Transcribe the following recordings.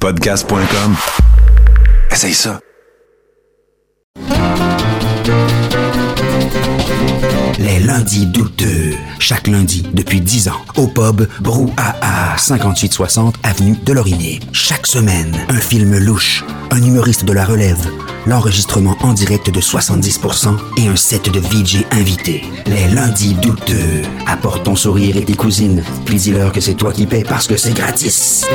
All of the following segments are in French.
Podcast.com. Essaye ça. Les lundis douteux. Chaque lundi, depuis 10 ans, au pub Brouhaha, 5860 Avenue de Laurier. Chaque semaine, un film louche, un humoriste de la relève, l'enregistrement en direct de 70% et un set de VJ invités. Les lundis douteux. Apporte ton sourire et tes cousines. Puis dis-leur que c'est toi qui paies parce que c'est gratis.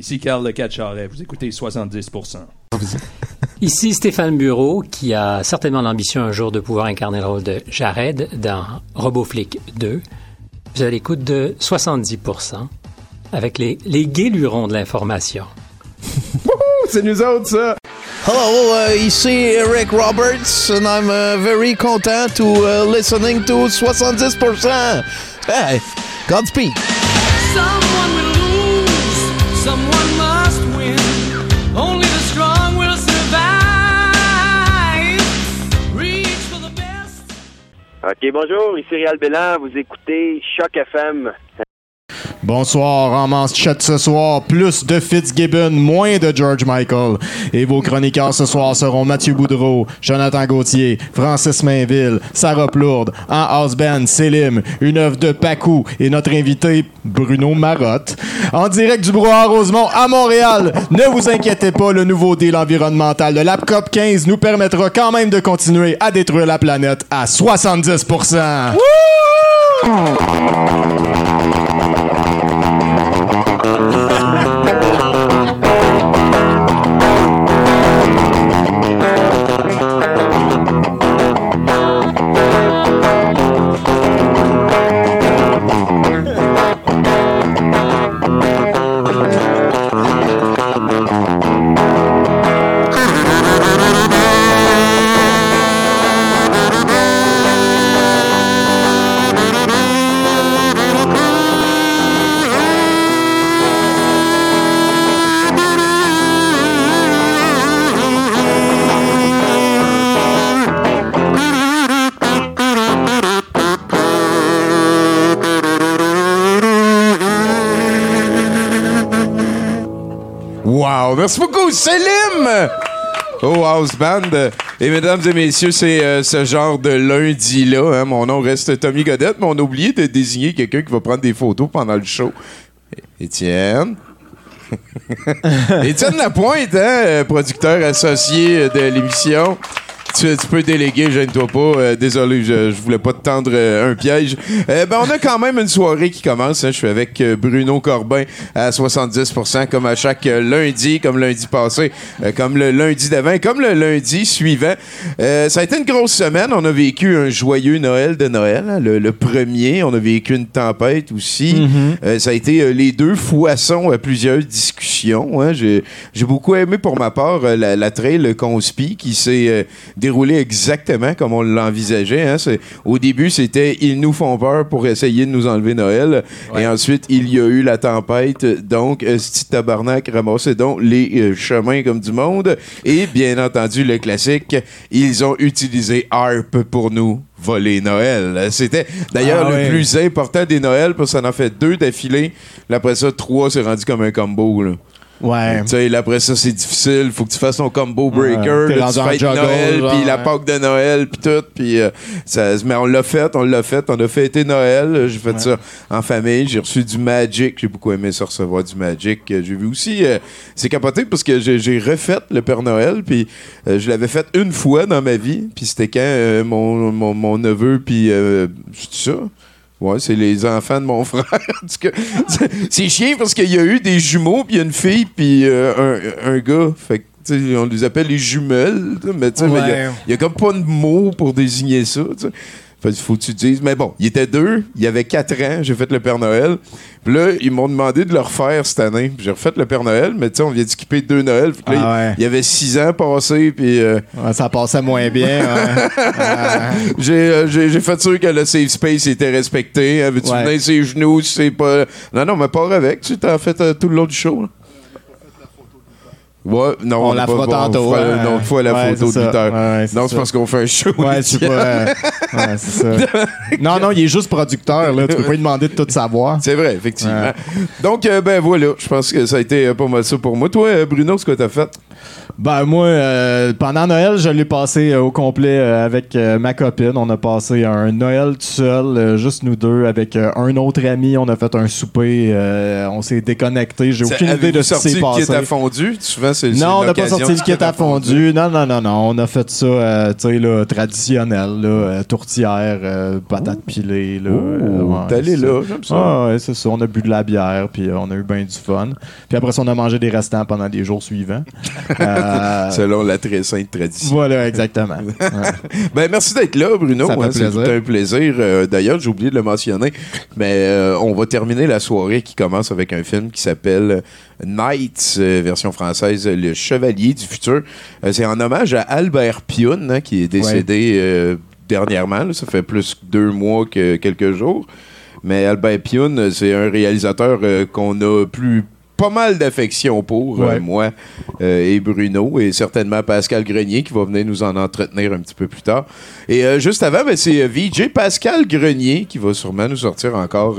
Ici Carl Le Catcharet, vous écoutez 70%. Ici Stéphane Bureau, qui a certainement l'ambition un jour de pouvoir incarner le rôle de Jared dans RoboFlick 2. Vous avez l'écoute de 70% avec les, les guélurons de l'information. C'est nous autres, ça! Hello, uh, ici Eric Roberts, and I'm uh, very content to uh, listening to 70%. Hey, Godspeed. Someone will OK, bonjour, ici Réal Bélan, vous écoutez Choc FM. Bonsoir, en manchette ce soir, plus de Fitzgibbon, moins de George Michael. Et vos chroniqueurs ce soir seront Mathieu Boudreau, Jonathan Gauthier, Francis Mainville, Sarah Plourde, en house band Selim, une œuvre de Pacou et notre invité Bruno Marotte. En direct du brouhaha Rosemont à Montréal, ne vous inquiétez pas, le nouveau deal environnemental de l'APCOP 15 nous permettra quand même de continuer à détruire la planète à 70%. Merci beaucoup, Selim! Oh, House Band. Et mesdames et messieurs, c'est euh, ce genre de lundi-là. hein. Mon nom reste Tommy Godette, mais on a oublié de désigner quelqu'un qui va prendre des photos pendant le show. Étienne. Étienne Lapointe, hein, euh, producteur associé de l'émission. Tu, peux déléguer, gêne-toi pas. Euh, désolé, je, je voulais pas te tendre euh, un piège. Euh, ben, on a quand même une soirée qui commence. hein. Je suis avec euh, Bruno Corbin à 70%, comme à chaque euh, lundi, comme lundi passé, comme le lundi d'avant, comme le lundi suivant. Euh, ça a été une grosse semaine. On a vécu un joyeux Noël de Noël, hein, le, le premier. On a vécu une tempête aussi. Euh, ça a été les deux foissons à plusieurs discussions. hein. J'ai beaucoup aimé pour ma part la, la trail conspi qui s'est déroulée exactement comme on l'envisageait. Au début, c'était ils nous font peur pour essayer de nous enlever Noël. Et ensuite, il y a eu la tempête. Donc, euh, petit tabarnak ramassait donc les euh, chemins comme du monde. Et bien entendu, le classique, ils ont utilisé ARP pour nous voler Noël. C'était d'ailleurs Ah le ouais. plus important des Noëls parce que ça en a fait deux d'affilée. Après ça, trois, c'est rendu comme un combo. Là. Ouais. Tu sais, là, après ça, c'est difficile. Faut que tu fasses ton combo breaker. t'es là, tu fêtes juggle, Noël, puis la ouais. Pâque de Noël, puis tout. Puis, euh, ça, mais on l'a fait, on l'a fait. On a fêté Noël. J'ai fait ça en famille. J'ai reçu du Magic. J'ai beaucoup aimé ça, recevoir du Magic. Euh, J'ai vu aussi... euh, c'est capoté parce que j'ai refait le Père Noël, puis euh, je l'avais fait une fois dans ma vie. Puis c'était quand mon, mon, mon neveu, puis... C'est ça? Ouais, c'est les enfants de mon frère. C'est- chiant parce qu'il y a eu des jumeaux, puis il y a une fille, puis euh, un, un gars. Fait que, on les appelle les jumelles. Mais il y a- Ouais. il y, a comme pas de mots pour désigner ça. Fait faut que tu dises. Mais bon, il était deux, il y avait quatre ans, j'ai fait le Père Noël. Puis là, ils m'ont demandé de le refaire cette année. J'ai refait le Père Noël, mais tu sais, on vient de skipper deux Noëls. Là, Ah ouais. il y avait six ans passés, puis. euh, Ouais, ça passait moins bien. ouais. j'ai, euh, fait sûr que le safe space était respecté. Hein, Ouais. venir ses genoux c'est pas. Non, non, mais pars avec. Tu t'en fait euh, tout le long du show. là. Ouais, non, On la fera tantôt, ouais. une autre fois la Ouais, photo de ça. 8 heures. Ouais, non, c'est parce qu'on fait un show. Ouais, c'est pas. ouais, c'est ça. non, non, il est juste producteur, là. Tu peux pas lui demander de tout savoir. C'est vrai, effectivement. Donc, euh, ben voilà, je pense que ça a été euh, pas mal ça pour moi. Toi, euh, Bruno, ce que t'as fait? Ben moi, euh, pendant Noël, je l'ai passé euh, au complet euh, avec ma copine. On a passé un Noël tout seul, juste nous deux, avec un autre ami. On a fait un souper. on s'est déconnecté. J'ai aucune idée de ce qui s'est le passé. kit à fondu? Souvent, c'est Non, on n'a pas sorti le kit à fondu. Non, non, non, non. On a fait ça, tu sais, là, traditionnel, là, tourtière, patates pilées, là. ouais, T'es allé là, j'aime ça. Ah, ouais, c'est ça. On a bu de la bière, puis on a eu bien du fun. Puis après ça, on a mangé des restants pendant des jours suivants. Euh, Selon la très sainte tradition. voilà, exactement. Ouais. Ben, merci d'être là, Bruno. Ça Hein, c'est tout un plaisir. Euh, D'ailleurs, j'ai oublié de le mentionner, mais euh, on va terminer la soirée qui commence avec un film qui s'appelle Knights, euh, version française, Le Chevalier du futur. C'est en hommage à Albert Pioun, hein, qui est décédé dernièrement. là. ça fait plus deux mois que quelques jours. Mais Albert Pioun, c'est un réalisateur qu'on a plus pas mal d'affection pour, euh, moi euh, et Bruno, et certainement Pascal Grenier qui va venir nous en entretenir un petit peu plus tard. Et euh, juste avant, ben, c'est VJ Pascal Grenier qui va sûrement nous sortir encore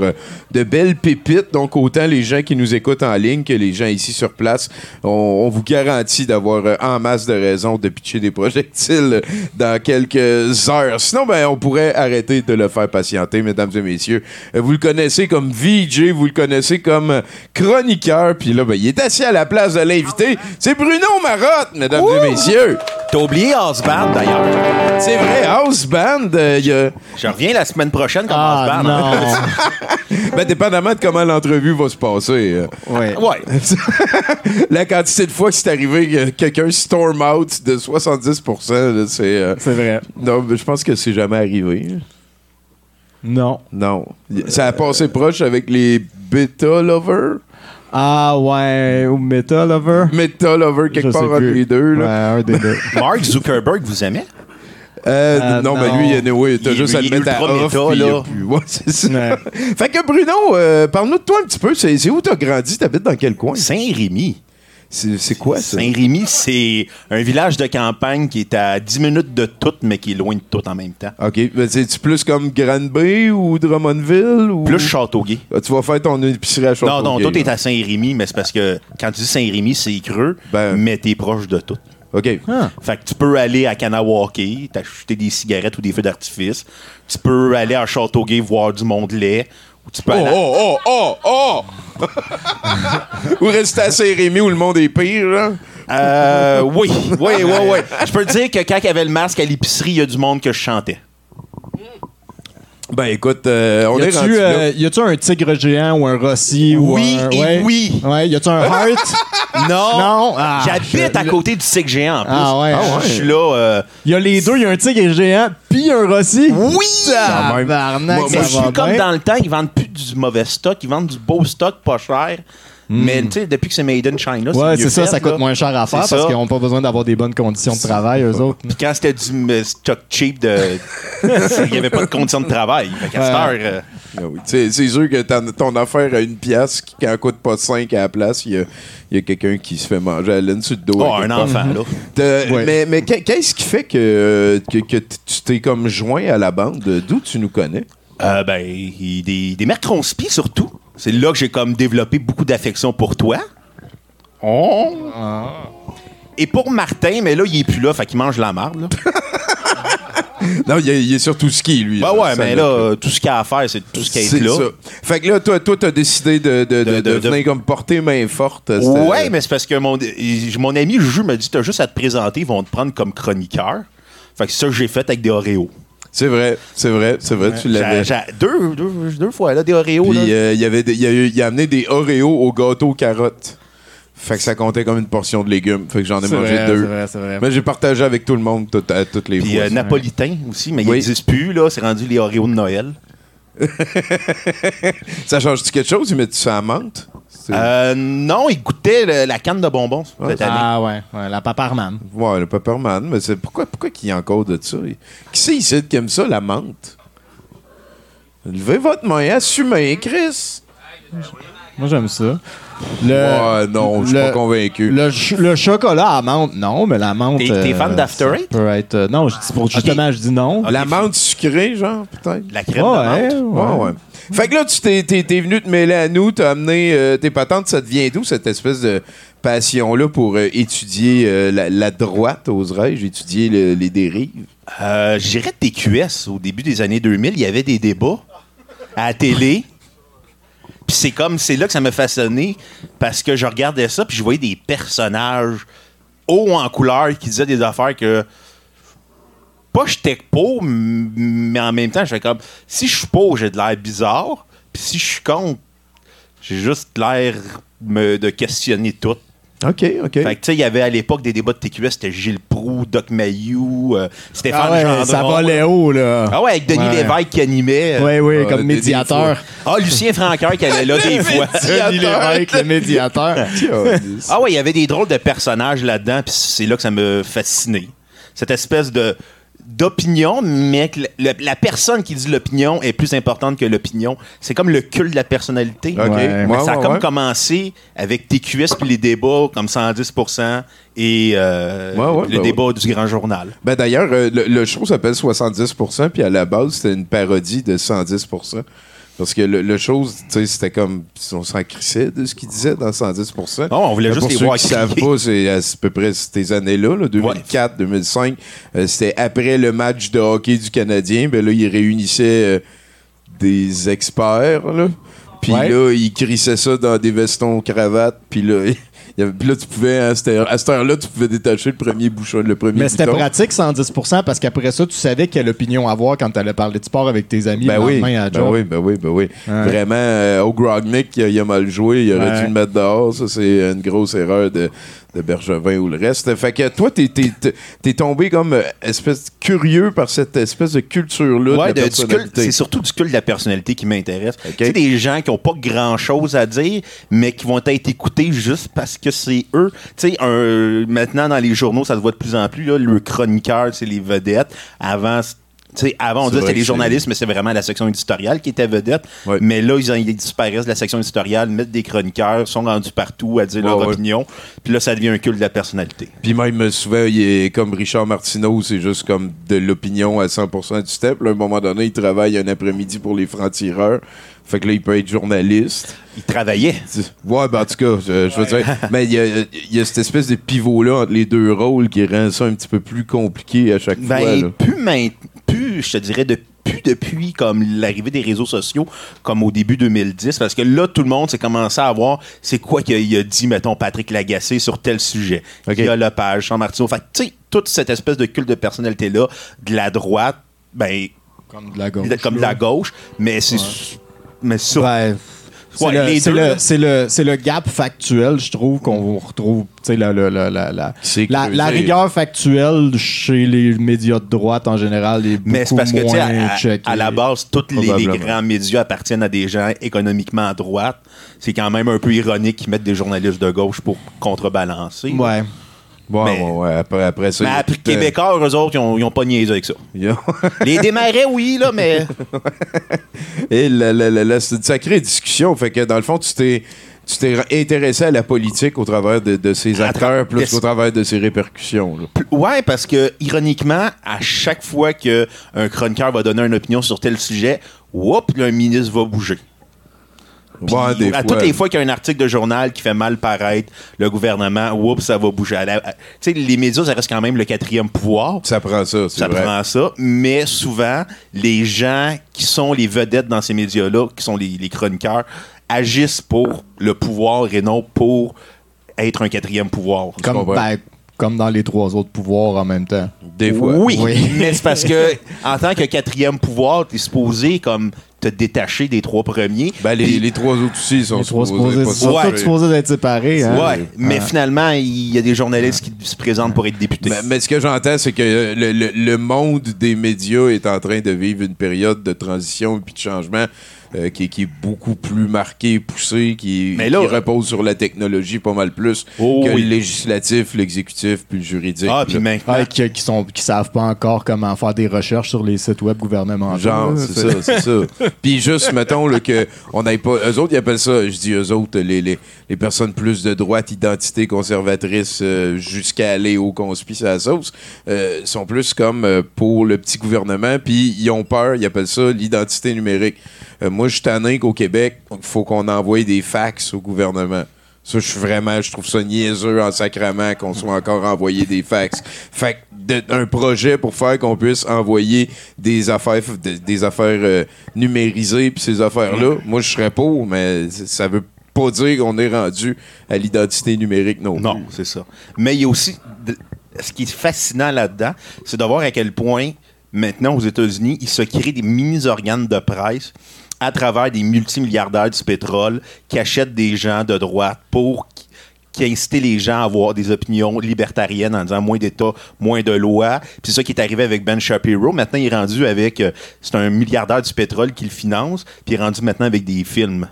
de belles pépites. Donc, autant les gens qui nous écoutent en ligne que les gens ici sur place, on, on vous garantit d'avoir en masse de raisons de pitcher des projectiles dans quelques heures. Sinon, ben, on pourrait arrêter de le faire patienter, mesdames et messieurs. Vous le connaissez comme VJ, vous le connaissez comme euh, chroniqueur, puis là, ben, il est assis à la place de l'invité. C'est Bruno Marotte, mesdames et messieurs. T'as oublié House Band d'ailleurs. C'est vrai, House Band, euh, il y a... Je reviens la semaine prochaine comme Ah, House Band. non. Ben, dépendamment de comment l'entrevue va se passer. euh. Ouais. Ouais. La quantité de fois que c'est arrivé que quelqu'un storm out de 70%, là, c'est... euh, C'est vrai. Non, mais je pense que c'est jamais arrivé. Non. Non. Ça a passé proche avec les Beta Lovers. Ah, ouais. Ou Meta Lover. Meta Lovers, quelque Je part entre les deux. Ouais, Là. un des deux. Mark Zuckerberg vous aimait? Euh, Euh, non, mais non. lui, anyway, t'as Il- juste à le mettre à off. méta, puis il y a là. plus. Ouais, c'est ça. Ouais. Fait que Bruno, euh, parle-nous de toi un petit peu. C'est c'est où t'as grandi? T'habites dans quel coin? Saint-Rémy. C'est quoi ça? Saint-Rémy, c'est un village de campagne qui est à 10 minutes de tout, mais qui est loin de tout en même temps. OK. C'est-tu plus comme Granby ou Drummondville? Ou... Plus Châteauguay. Ah, tu vas faire ton épicerie à Non, Châteauguay. non, tout est à Saint-Rémy, mais c'est parce que quand tu dis Saint-Rémy, c'est creux, Ben- mais t'es proche de tout. OK. Fait que tu peux aller à Kanawake, t'acheter des cigarettes ou des feux d'artifice. Tu peux aller à Châteauguay voir du monde laid. Ou tu peux Oh, aller oh, oh, oh, oh! ou rester à Saint-Rémy où le monde est pire, là? Euh, oui, oui, oui, oui. Je peux te dire que quand il y avait le masque à l'épicerie, il y a du monde que je chantais. Ben écoute, euh, on Y est a-tu rendu là. euh, y a-tu un tigre géant ou un rossi ou Oui un- et ouais. oui. Ouais, y a-tu un heart? Non! Non? Ah, J'habite je- à côté du tigre géant en plus. Ah ouais. Ah ouais. Je suis là. euh, Y a les deux, y a un tigre géant puis un rossi? Oui! Quand même. Tabarnak, Moi, Mais je suis comme bien. dans le temps, ils vendent plus du mauvais stock, ils vendent du beau stock pas cher. Mais tu sais, depuis que c'est Made in China, Hmm. Ouais, c'est ça, fait, ça coûte là. moins cher à faire parce qu'ils n'ont pas besoin d'avoir des bonnes conditions de travail, eux autres. Puis quand c'était du euh, stock cheap, de... il n'y avait pas de conditions de travail. Fait euh, Ah oui. C'est sûr que ton, ton affaire à une pièce qui quand elle coûte pas 5 à la place, il y a, il y a quelqu'un qui se fait manger à la laine sur le dos. oh, un enfant, là. Ouais. Mais, mais qu'est- qu'est-ce qui fait que, que, tu t'es comme joint à la bande? D'où tu nous connais? Euh, ben, des, des mercronspi surtout. C'est là que j'ai comme développé beaucoup d'affection pour toi. Oh. Et pour Martin, mais là, il est plus là, fait qu'il mange la marde. Là. Non, il, est- il est surtout ski, lui. Ben ouais, Ça, mais là, tout ce qu'il y a à faire, c'est tout ce qui est là. ça. Fait que là, toi, toi, t'as décidé de, de, de, De- de de- venir comme porter main forte. Ouais, mais c'est parce que mon, mon ami Juju m'a dit T'as juste à te présenter, ils vont te prendre comme chroniqueur. Fait que c'est ça que j'ai fait avec des Oreos. C'est vrai, c'est vrai, c'est vrai, tu l'avais. Deux, deux, deux fois, là, des Oreos. Puis euh, il y avait des- il, a, amené des Oreos au gâteau carotte. Fait que ça comptait comme une portion de légumes. Fait que j'en ai mangé vrai, deux. c'est vrai, c'est vrai. Mais j'ai partagé avec tout le monde tout- à toutes les Puis fois. euh, napolitain aussi, mais Oui. il n'existe plus, là. C'est rendu les Oreos de Noël. Ça change-tu quelque chose? Ils mettent ça à menthe? Euh, non, il goûtait le- la canne de bonbons cette année. Ah ouais, ouais, la paparman. Ouais, le pepperman, mais c'est pourquoi, pourquoi qu'il y a encore de ça? Qui c'est ici qui aime ça, la menthe? Levez votre main, assumez, Chris! Moi, j'aime ça. Le, Ouais, non, je suis pas convaincu. Le, ch- le chocolat à menthe, non, mais la menthe. T'es- t'es fan d'After ça Eight? peut être, euh, non, je dis pour, justement, je dis non. La menthe sucrée, genre, peut-être? La crème Ouais, de menthe. ouais. Ouais, ouais. Fait que là, tu t'es, t'es- t'es venu te mêler à nous, t'as amené euh, tes patentes, ça te vient d'où cette espèce de passion-là pour euh, étudier euh, la, la droite, oserais-je, étudier le- les dérives? Euh, je dirais TQS, au début des années 2000, il y avait des débats à la télé. C'est comme, c'est là que ça m'a façonné parce que je regardais ça, puis je voyais des personnages hauts en couleur qui disaient des affaires que. Pas j'étais pour, m- mais en même temps, j'étais comme. Si je suis pour, j'ai de l'air bizarre. Puis si je suis contre, j'ai juste l'air de questionner tout. OK, OK. Fait que, tu sais, il y avait à l'époque des débats de TQS, c'était Gilles Proux, Doc Mayou, euh, Stéphane Ah ouais, Gendron. ça volait haut, là. Ah ouais, avec Denis Ouais. Lévesque qui animait. Oui, oui, Ouais, comme médiateur. Ah, Lucien Francaire qui allait là des fois. Denis Lévesque, le médiateur. Ah ouais, il y avait des drôles de personnages là-dedans, puis c'est là que ça me fascinait. Cette espèce de d'opinion, mais que la, la personne qui dit l'opinion est plus importante que l'opinion. C'est comme le culte de la personnalité. OK. Ouais. Ouais, ça a ouais, comme ouais. commencé avec TQS puis les débats comme 110% et euh, Ouais, ouais, le ben débat du grand journal. Ben d'ailleurs, euh, le, le show s'appelle 70%, puis à la base, c'était une parodie de 110%. Parce que le, le show, tu sais, c'était comme. On s'en crissait de ce qu'il disait dans 110%. Non, on voulait juste les voir qui savent pas, c'est à peu près ces années-là, là, 2004, 2005. euh, c'était après le match de hockey du Canadien. Ben là, ils réunissaient euh, des experts, là. Puis Ouais. là, ils crissaient ça dans des vestons cravates. Puis là, y avait- puis là, tu pouvais, à cette heure-là, tu pouvais détacher le premier bouchon, le premier Mais c'était bouton. pratique 110% parce qu'après ça, tu savais quelle opinion avoir quand tu allais parler de sport avec tes amis Ben le oui, lendemain à ben oui, ben oui, ben oui. Ouais. Vraiment, euh, O'Grognick, il, a- il a mal joué, il aurait Ouais. dû le mettre dehors. Ça, c'est une grosse erreur de, de Bergevin ou le reste. Fait que toi, t'es, t'es, t'es- tombé comme euh, espèce curieux par cette espèce de culture-là Ouais, de la c'est surtout du culte de la personnalité qui m'intéresse. Ok. Tu sais, des gens qui n'ont pas grand-chose à dire, mais qui vont être écoutés juste parce que c'est eux. Tu sais, un- maintenant, dans les journaux, ça se voit de plus en plus, là, le chroniqueur, c'est les vedettes. Avant, sais, avant, on disait que c'était les journalistes, mais c'est vraiment la section éditoriale qui était vedette. Ouais. Mais là, ils, en- ils disparaissent de la section éditoriale, mettent des chroniqueurs, sont rendus partout à dire Ouais, leur ouais. opinion. Puis là, ça devient un culte de la personnalité. Puis même euh, souvent, il est comme Richard Martineau, c'est juste comme de l'opinion à 100% du step. Là, à un moment donné, il travaille un après-midi pour les francs-tireurs. Fait que là, il peut être journaliste. Ils travaillaient. Ouais, ben en tout cas, je, je veux dire, mais il y a, il y a cette espèce de pivot-là entre les deux rôles qui rend ça un petit peu plus compliqué à chaque fois. Ben, là. plus, main- plus, je te dirais, de, plus depuis comme l'arrivée des réseaux sociaux, comme au début 2010, parce que là, tout le monde s'est commencé à voir c'est quoi qu'il a dit, mettons, Patrick Lagacé sur tel sujet. Il y a Lepage, Jean Martineau. Fait tu sais, toute cette espèce de culte de personnalité-là, de la droite, ben, Comme de la gauche. comme de la gauche, mais c'est. Mais sur. Ouais. C'est Ouais, le, gap factuel, je trouve, qu'on retrouve. La, la, la, la, la, C'est la- creusé. la rigueur factuelle chez les médias de droite en général est beaucoup Mais c'est parce que, moins à, à- la base, tous les, grands médias appartiennent à des gens économiquement à droite. C'est quand même un peu ironique qu'ils mettent des journalistes de gauche pour contrebalancer. Ouais. Mais- ouais, Après, après ça. Mais après, euh, Québécois, eux autres, ils ont, ils ont pas niaisé avec ça. Les démarrais, oui, là, mais. Et là, c'est une sacrée discussion. Fait que dans le fond, tu t'es. Tu t'es intéressé à la politique au travers de, de ces acteurs plus qu'au travers de ses répercussions. là. Ouais, parce que, ironiquement, à chaque fois qu'un chroniqueur va donner une opinion sur tel sujet, whoop, un ministre va bouger. Puis, Ouais, des à fois. toutes les fois qu'il y a un article de journal qui fait mal paraître le gouvernement, whoop, ça va bouger. Tu sais, les médias, ça reste quand même le quatrième pouvoir. Ça prend ça, c'est Ça vrai. prend ça, mais souvent, les gens qui sont les vedettes dans ces médias-là, qui sont les, les chroniqueurs, agissent pour le pouvoir et non pour être un quatrième pouvoir. Comme, ben, comme dans les trois autres pouvoirs en même temps. Des fois. Oui, Oui. mais c'est parce que en tant que quatrième pouvoir, t'es supposé comme te détacher des trois premiers. Ben, les, Puis- les trois autres aussi sont Les trois supposés supposés, pas sont Ouais. tous supposés d'être séparés. Hein? ouais, mais Ah. finalement, il y a des journalistes qui se présentent pour être députés. Mais, mais ce que j'entends, c'est que euh, le, le- le monde des médias est en train de vivre une période de transition et puis de changement euh, qui, qui est beaucoup plus marqué, poussé, qui, Mais là- qui repose sur la technologie pas mal plus Oh, que oui. le législatif, l'exécutif, puis le juridique. Ah, puis maintenant. Ouais, qui, qui sont qui savent pas encore comment faire des recherches sur les sites web gouvernementaux. Genre, c'est ça, c'est ça. Puis juste, mettons, là, que on n'aille pas. Eux autres, ils appellent ça, je dis eux autres, les, les, les personnes plus de droite, identité conservatrice, euh, jusqu'à aller au conspice à la sauce, euh, sont plus comme euh, pour le petit gouvernement, puis ils ont peur, ils appellent ça l'identité numérique. Euh, moi, je suis tanné qu'au Québec, il faut qu'on envoie des fax au gouvernement. Ça, je suis vraiment, je trouve ça niaiseux en sacrament qu'on soit encore envoyé des fax. Fait que un projet pour faire qu'on puisse envoyer des affaires, des, des affaires euh, numérisées puis ces affaires-là, moi, je serais pour, mais ça veut pas dire qu'on est rendu à l'identité numérique non, plus. Non, c'est ça. Mais il y a aussi. ce qui est fascinant là-dedans, c'est de voir à quel point, maintenant, aux États-Unis, ils se créent des mini-organes de presse à travers des multimilliardaires du pétrole qui achètent des gens de droite pour qui- les gens à avoir des opinions libertariennes en disant moins d'État, moins de lois. Puis c'est ça qui est arrivé avec Ben Shapiro. Maintenant, il est rendu avec... euh, c'est un milliardaire du pétrole qui le finance, puis il est rendu maintenant avec des films.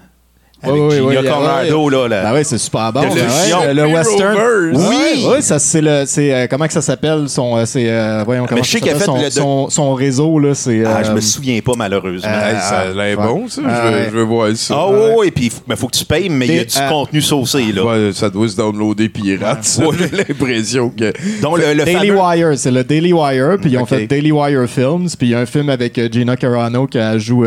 Avec Ouais, ouais, Gina ouais. là. là. Ben ouais, c'est super bon. De ouais, le western. Rovers. Oui, oui, ça c'est le c'est euh, comment que ça s'appelle son euh, c'est euh, voyons comment mais je ça s'appelle, fait son, le- son, son réseau là, c'est Ah, je me souviens pas, malheureusement. euh, ça a l'air ouais. bon, ça. Ah, je, veux, ouais. je veux voir ça. Ah oui, oui, puis il faut, mais faut que tu payes, mais il y a du euh, contenu saucé, là. Ouais, ça doit se downloader pirate. ça. J'ai l'impression que. Donc, le, le Daily fameux- Wire, c'est le Daily Wire, puis ils ont fait Daily Wire Films, puis il y a un film avec Gina Carano qui a joue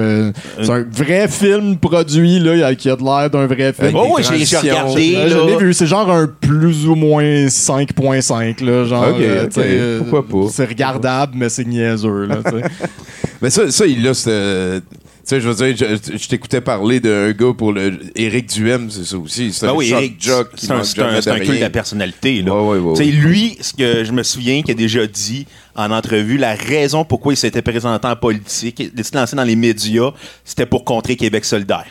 c'est un vrai film produit là, qui a de l'air d'un vrai film. Oh, oui, j'ai regardé, Euh, je là. l'ai vu, c'est genre un plus ou moins 5.5 là, genre Ok, euh, euh, pourquoi pas? C'est regardable mais c'est niaiseux là, tu sais. Mais ça, ça il a ce- Tu sais, je veux dire, je, je t'écoutais parler d'un gars pour le. Éric Duhem, c'est ça aussi. C'est Ben un oui, shock Eric, jock qui c'est un, un- jamais c'est un de culte de rien. la personnalité. Là. Ouais, ouais, ouais, Tu sais, ouais. Lui, ce que je me souviens qu'il a déjà dit en entrevue, la raison pourquoi il s'était présenté en politique, il s'est lancé dans les médias, c'était pour contrer Québec solidaire.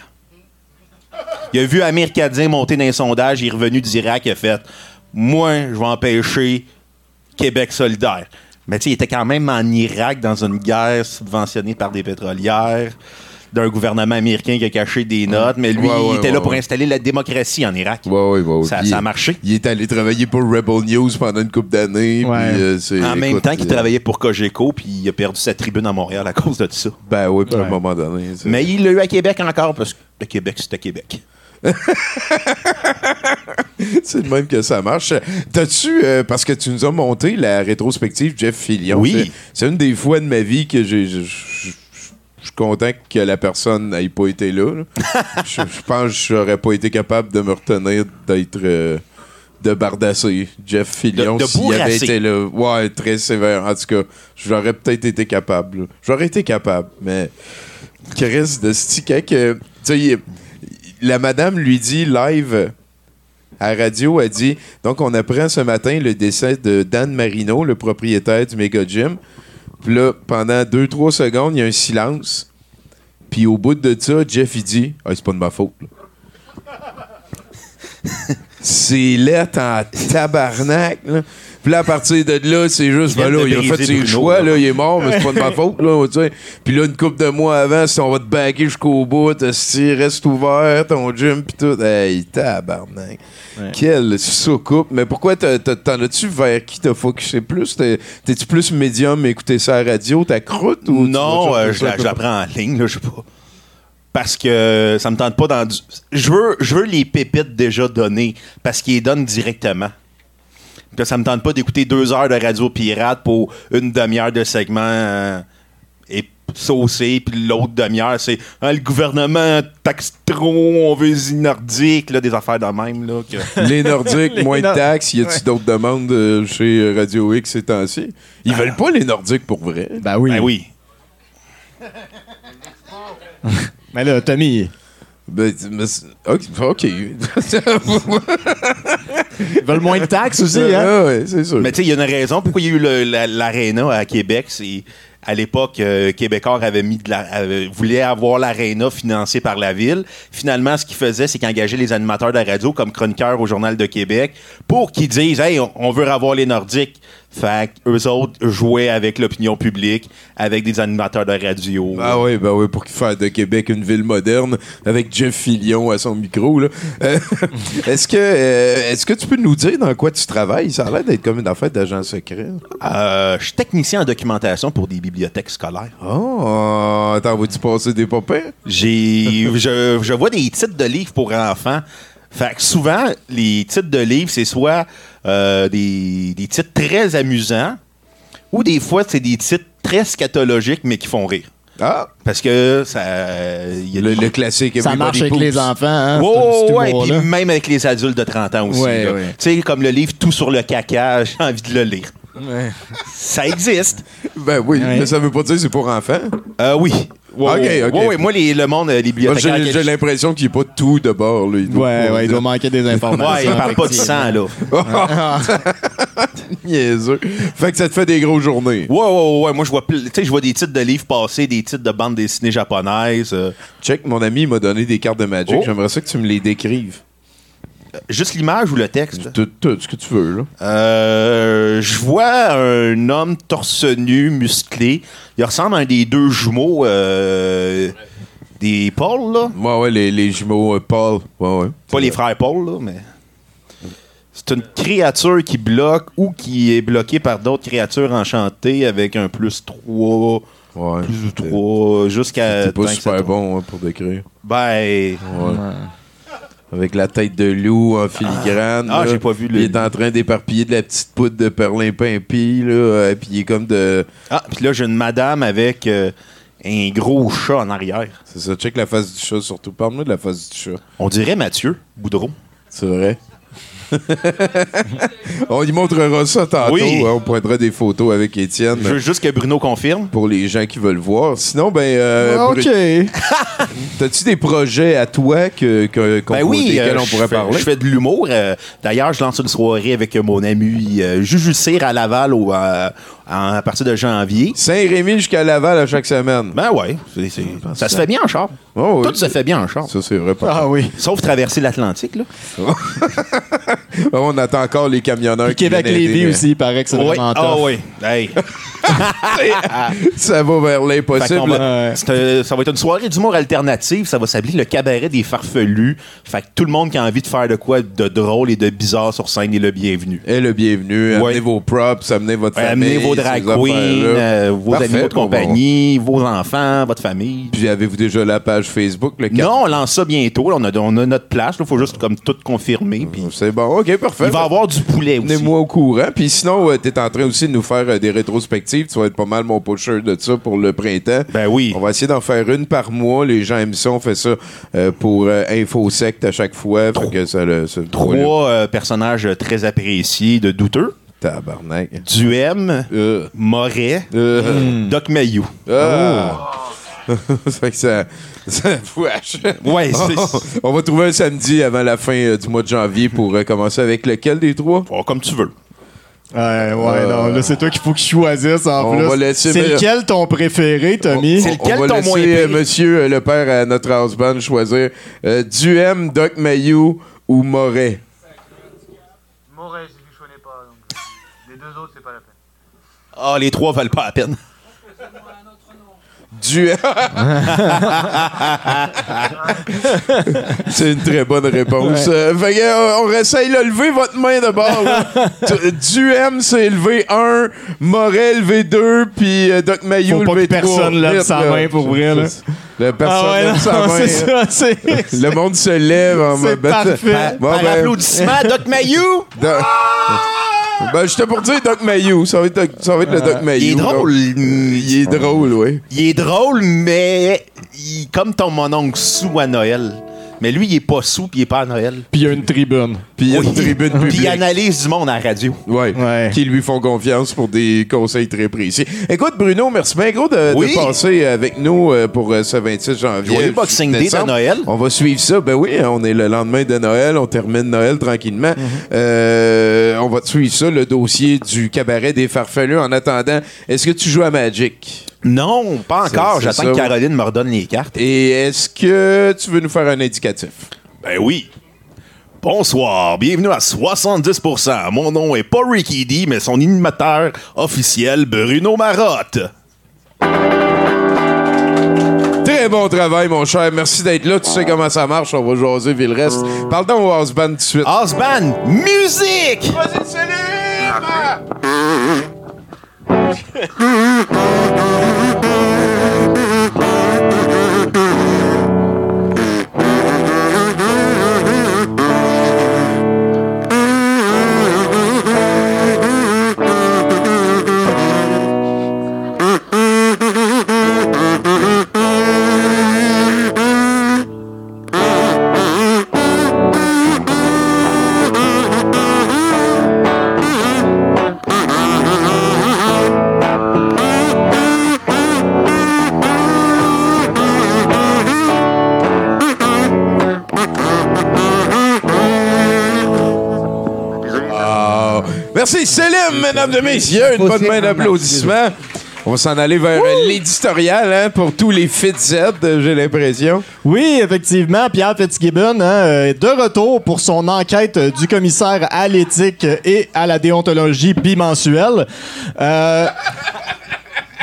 Il a vu Amir Kadin monter dans un sondage, il est revenu d'Irak, il a fait Moi, je vais empêcher Québec solidaire. Mais tu sais, il était quand même en Irak dans une guerre subventionnée par des pétrolières, d'un gouvernement américain qui a caché des notes, mais lui, Ouais, ouais, il était ouais, là pour installer la démocratie en Irak. Ouais, ouais, ouais. Ça- ça a il- marché. Il est allé travailler pour Rebel News pendant une couple d'années. Euh, En même écoute, temps qu'il euh, travaillait pour Cogeco, puis il a perdu sa tribune à Montréal à cause de ça. Ben oui, à un moment donné. Mais il l'a eu à Québec encore, parce que le Québec, c'était Québec. C'est de même que ça marche. T'as-tu, euh, parce que tu nous as monté la rétrospective Jeff Fillion. Oui. C'est- une des fois de ma vie que j'ai. je- suis content que la personne n'ait pas été là. Je pense que je n'aurais pas été capable de me retenir d'être. euh, de bardasser Jeff Fillion s'il avait été là. Ouais, très sévère. En tout cas, j'aurais peut-être été capable. J'aurais été capable, mais. Chris de stick, que. Tu sais, il- la madame lui dit live à radio, elle dit Donc, on apprend ce matin le décès de Dan Marino, le propriétaire du Mega Gym. Puis là, pendant 2-3 secondes, il y a un silence. Puis au bout de ça, Jeff, il dit Ah, c'est pas de ma faute. c'est lettre en tabarnak. Là. Puis là, à partir de là, c'est juste, ben là, il a fait ses Bruno, choix, là. il est mort, mais c'est pas de ma faute. Là, tu sais. Puis là, une couple de mois avant, si on va te baguer jusqu'au bout, si reste ouvert, ton gym, puis tout. Hey, tabarnak. Quelle soucoupe. Mais pourquoi t'en as-tu vers qui t'as focusé plus? T'es- T'es-tu plus médium, écouter ça à la radio, ta croûte? Ou non, euh, je, la, je la prends en ligne, là, je sais pas. Parce que ça me tente pas dans du... Je veux, je veux les pépites déjà données, parce qu'ils les donnent directement. Puis ça me tente pas d'écouter deux heures de radio pirate pour une demi-heure de segment euh, et saucé, puis l'autre demi-heure, c'est Ah, le gouvernement taxe trop, on veut les nordiques, là, des affaires de même. Là, que... Les Nordiques, Les moins de Nord- taxes. Y a-tu d'autres demandes euh, chez Radio X ces temps-ci? Ils veulent pas les Nordiques pour vrai. Ben oui. Ben oui. Mais là Tommy, Ben, mais ok. ils veulent moins de taxes aussi hein. Ah ouais, c'est sûr. Mais tu sais, il y a une raison pourquoi il y a eu le- la- l'aréna à Québec. C'est à l'époque, euh, Québécois avait mis de la, avait- voulait avoir l'aréna financée par la ville. Finalement, ce qu'il faisait, c'est qu'il engageait les animateurs de la radio comme chroniqueurs au Journal de Québec pour qu'ils disent Hey, on, on veut avoir les Nordiques. Fait eux autres jouaient avec l'opinion publique, avec des animateurs de radio. Ah oui, ben oui, pour faire de Québec une ville moderne avec Jeff Fillion à son micro. là. Euh, est-ce que euh, est-ce que tu peux nous dire dans quoi tu travailles? Ça a l'air d'être comme une affaire d'agent secret. Euh, je suis technicien en documentation pour des bibliothèques scolaires. Oh, t'en vas-tu passer des popins? J'ai, je, je vois des titres de livres pour enfants. Fait que souvent, les titres de livres, c'est soit euh, des, des titres très amusants ou des fois, c'est des titres très scatologiques mais qui font rire. Ah, Parce que ça. il y a le, classique. Ça marche avec Poops. les enfants, hein? Ouais, puis même avec les adultes de 30 ans aussi. Ouais, là. ouais. Tu sais, comme le livre Tout sur le caca, j'ai envie de le lire. Ça existe. Ben oui, Ouais. mais ça veut pas dire que c'est pour enfants. Euh, oui. Ouais, Ok, ouais, ok. ouais, ouais, moi, les- le monde, euh, les Moi, bibliothécaires. J'ai j'ai l'impression qu'il n'est pas tout de bord. Là. Il doit Ouais, ouais, il doit manquer des informations. Ouais, il parle pas du sang, là. Niaiseux. Fait que ça te fait des grosses journées. Ouais, ouais, ouais. Moi, je vois, pl- tu sais, je vois des titres de livres passer, des titres de bandes dessinées japonaises. euh, Check, mon ami m'a donné des cartes de Magic. Oh. J'aimerais ça que tu me les décrives. Juste l'image ou le texte? Tout, tout ce que tu veux, là. Euh, je vois un homme torse nu, musclé. Il ressemble à un des deux jumeaux euh, des Paul, là. Ouais, ouais, les, les jumeaux euh, Paul. Ouais, ouais. Pas les frères Paul, là, mais. C'est une créature qui bloque ou qui est bloquée par d'autres créatures enchantées avec un plus 3, Ouais. plus ou 3, jusqu'à. C'est pas super bon hein, pour décrire. Ben. Ouais. Avec la tête de loup en filigrane. Ah, j'ai pas vu le- Il est en train d'éparpiller de la petite poudre de perlimpimpi, là. euh, Puis il est comme de. Ah, puis là, j'ai une madame avec euh, un gros chat en arrière. C'est ça, check la face du chat surtout. Parle-moi de la face du chat. On dirait Mathieu Boudreau. C'est vrai. on y montrera ça tantôt. Oui. hein, on pointera des photos avec Étienne Je veux juste que Bruno confirme. pour les gens qui veulent voir. Sinon, ben. euh, Ah, OK. T'as-tu des projets à toi que, que, qu'on- Ben oui, desquels euh, on je pourrait fais- parler? Je fais de l'humour. euh, D'ailleurs, je lance une soirée avec mon ami euh, Juju Cyr à Laval au, euh, en- à partir de janvier. Saint-Rémy jusqu'à Laval à chaque semaine. Ben ouais, c'est- c'est- ça se fait bien en char. Oh, oui. Tout se fait bien en char. Ça, c'est vrai. Pas Ah oui. Sauf traverser l'Atlantique, là. On attend encore les camionneurs Puis Québec-Lévis aussi, il paraît que c'est Oui. vraiment Ah tough. oui. Hey. Ça va vers l'impossible. va- un- ça va être une soirée d'humour alternative. Ça va s'appeler le cabaret des farfelus. Fait que tout le monde qui a envie de faire de quoi de drôle et de bizarre sur scène est le bienvenu. Et le bienvenu. Ouais. Amenez vos props, amenez votre Ouais, famille. amenez vos drag queens, euh, vos Parfait, animaux de bon, compagnie, vos enfants, votre famille. Puis avez-vous déjà la page Facebook? Le Non, on lance ça bientôt. là. On a, on a notre place. Il faut juste comme tout confirmer. Puis C'est bon, ok, parfait. il va avoir du poulet aussi. Tenez-moi au courant. Puis sinon, tu t'es en train aussi de nous faire euh, des rétrospectives. Tu vas être pas mal mon pusher de ça pour le printemps. Ben oui. On va essayer d'en faire une par mois. Les gens aiment ça. On fait ça euh, pour euh, InfoSect à chaque fois. Fait que ça, le, ça- Trois euh, personnages très appréciés de douteux. Tabarnak. Duhem, Euh, Moret, euh, Doc Mayou. ah. ça fait que ça. ça wesh. Ouais, c'est On va trouver un samedi avant la fin euh, du mois de janvier pour euh, commencer avec lequel des trois? oh, comme tu veux. Ouais, ouais, non. Là, c'est toi qu'il faut que je choisisse en On plus. va laisser- C'est lequel ton préféré, Tommy? C'est lequel On va ton laisser moins euh, pire? monsieur euh, le père à notre house band choisir euh, Duhem, Doc Mayou ou Moret? Moret, que je connais pas. Donc. Les deux autres, c'est pas la peine. Ah, les trois valent pas la peine. Duhem. C'est une très bonne réponse. Euh, fait que, euh, on essaye de lever votre main de bord. Du- Duhem, c'est levé 1, Moret, levé 2, puis euh, Doc Mayou, Faut pas levé que 3. personne lève sa main pour vrai, là. Le personne Ah ouais, sa main. c'est ça. Le monde se lève en mode. Parfait. Bon, Par ben, applaudissement, Doc Mayou! Do- Ben, j'étais pour dire Doc Mayou. Ça va être, ça va être le Doc Mayou. Il est drôle. Il est drôle, oui. Il est drôle, mais il- comme ton mononcle sous à Noël. Mais lui, il est pas sous, puis il est pas à Noël. Puis il y a une tribune. Puis il y a une tribune Puis il publique. analyse du monde à la radio. Ouais, Ouais. Qui lui font confiance pour des conseils très précis. Écoute, Bruno, merci bien gros de, passer avec nous euh, pour euh, ce 26 janvier. Joyeux Boxing Day de. Noël. On va suivre ça. Ben oui, on est le lendemain de Noël. On termine Noël tranquillement. Mm-hmm. Euh, on va suivre ça, le dossier du cabaret des farfelus. En attendant, est-ce que tu joues à Magic? Non, pas encore. J'attends que. Caroline me redonne les cartes. Et est-ce que tu veux nous faire un indicatif? Ben oui. Bonsoir, bienvenue à 70%. Mon nom est pas Ricky D, mais son animateur officiel, Bruno Marotte. Très bon travail, mon cher. Merci d'être là. Tu sais comment ça marche. On va jaser, puis le reste. Parle donc au house band tout de suite. House band, musique! Vas-y, Céline! Tchau. Mesdames et messieurs. Une bonne main d'applaudissements. On va s'en aller vers l'éditorial hein, pour tous les fit Z, j'ai l'impression. Oui, effectivement, Pierre Fitzgibbon, hein, euh, de retour pour son enquête euh, du commissaire à l'éthique et à la déontologie bimensuelle. Euh,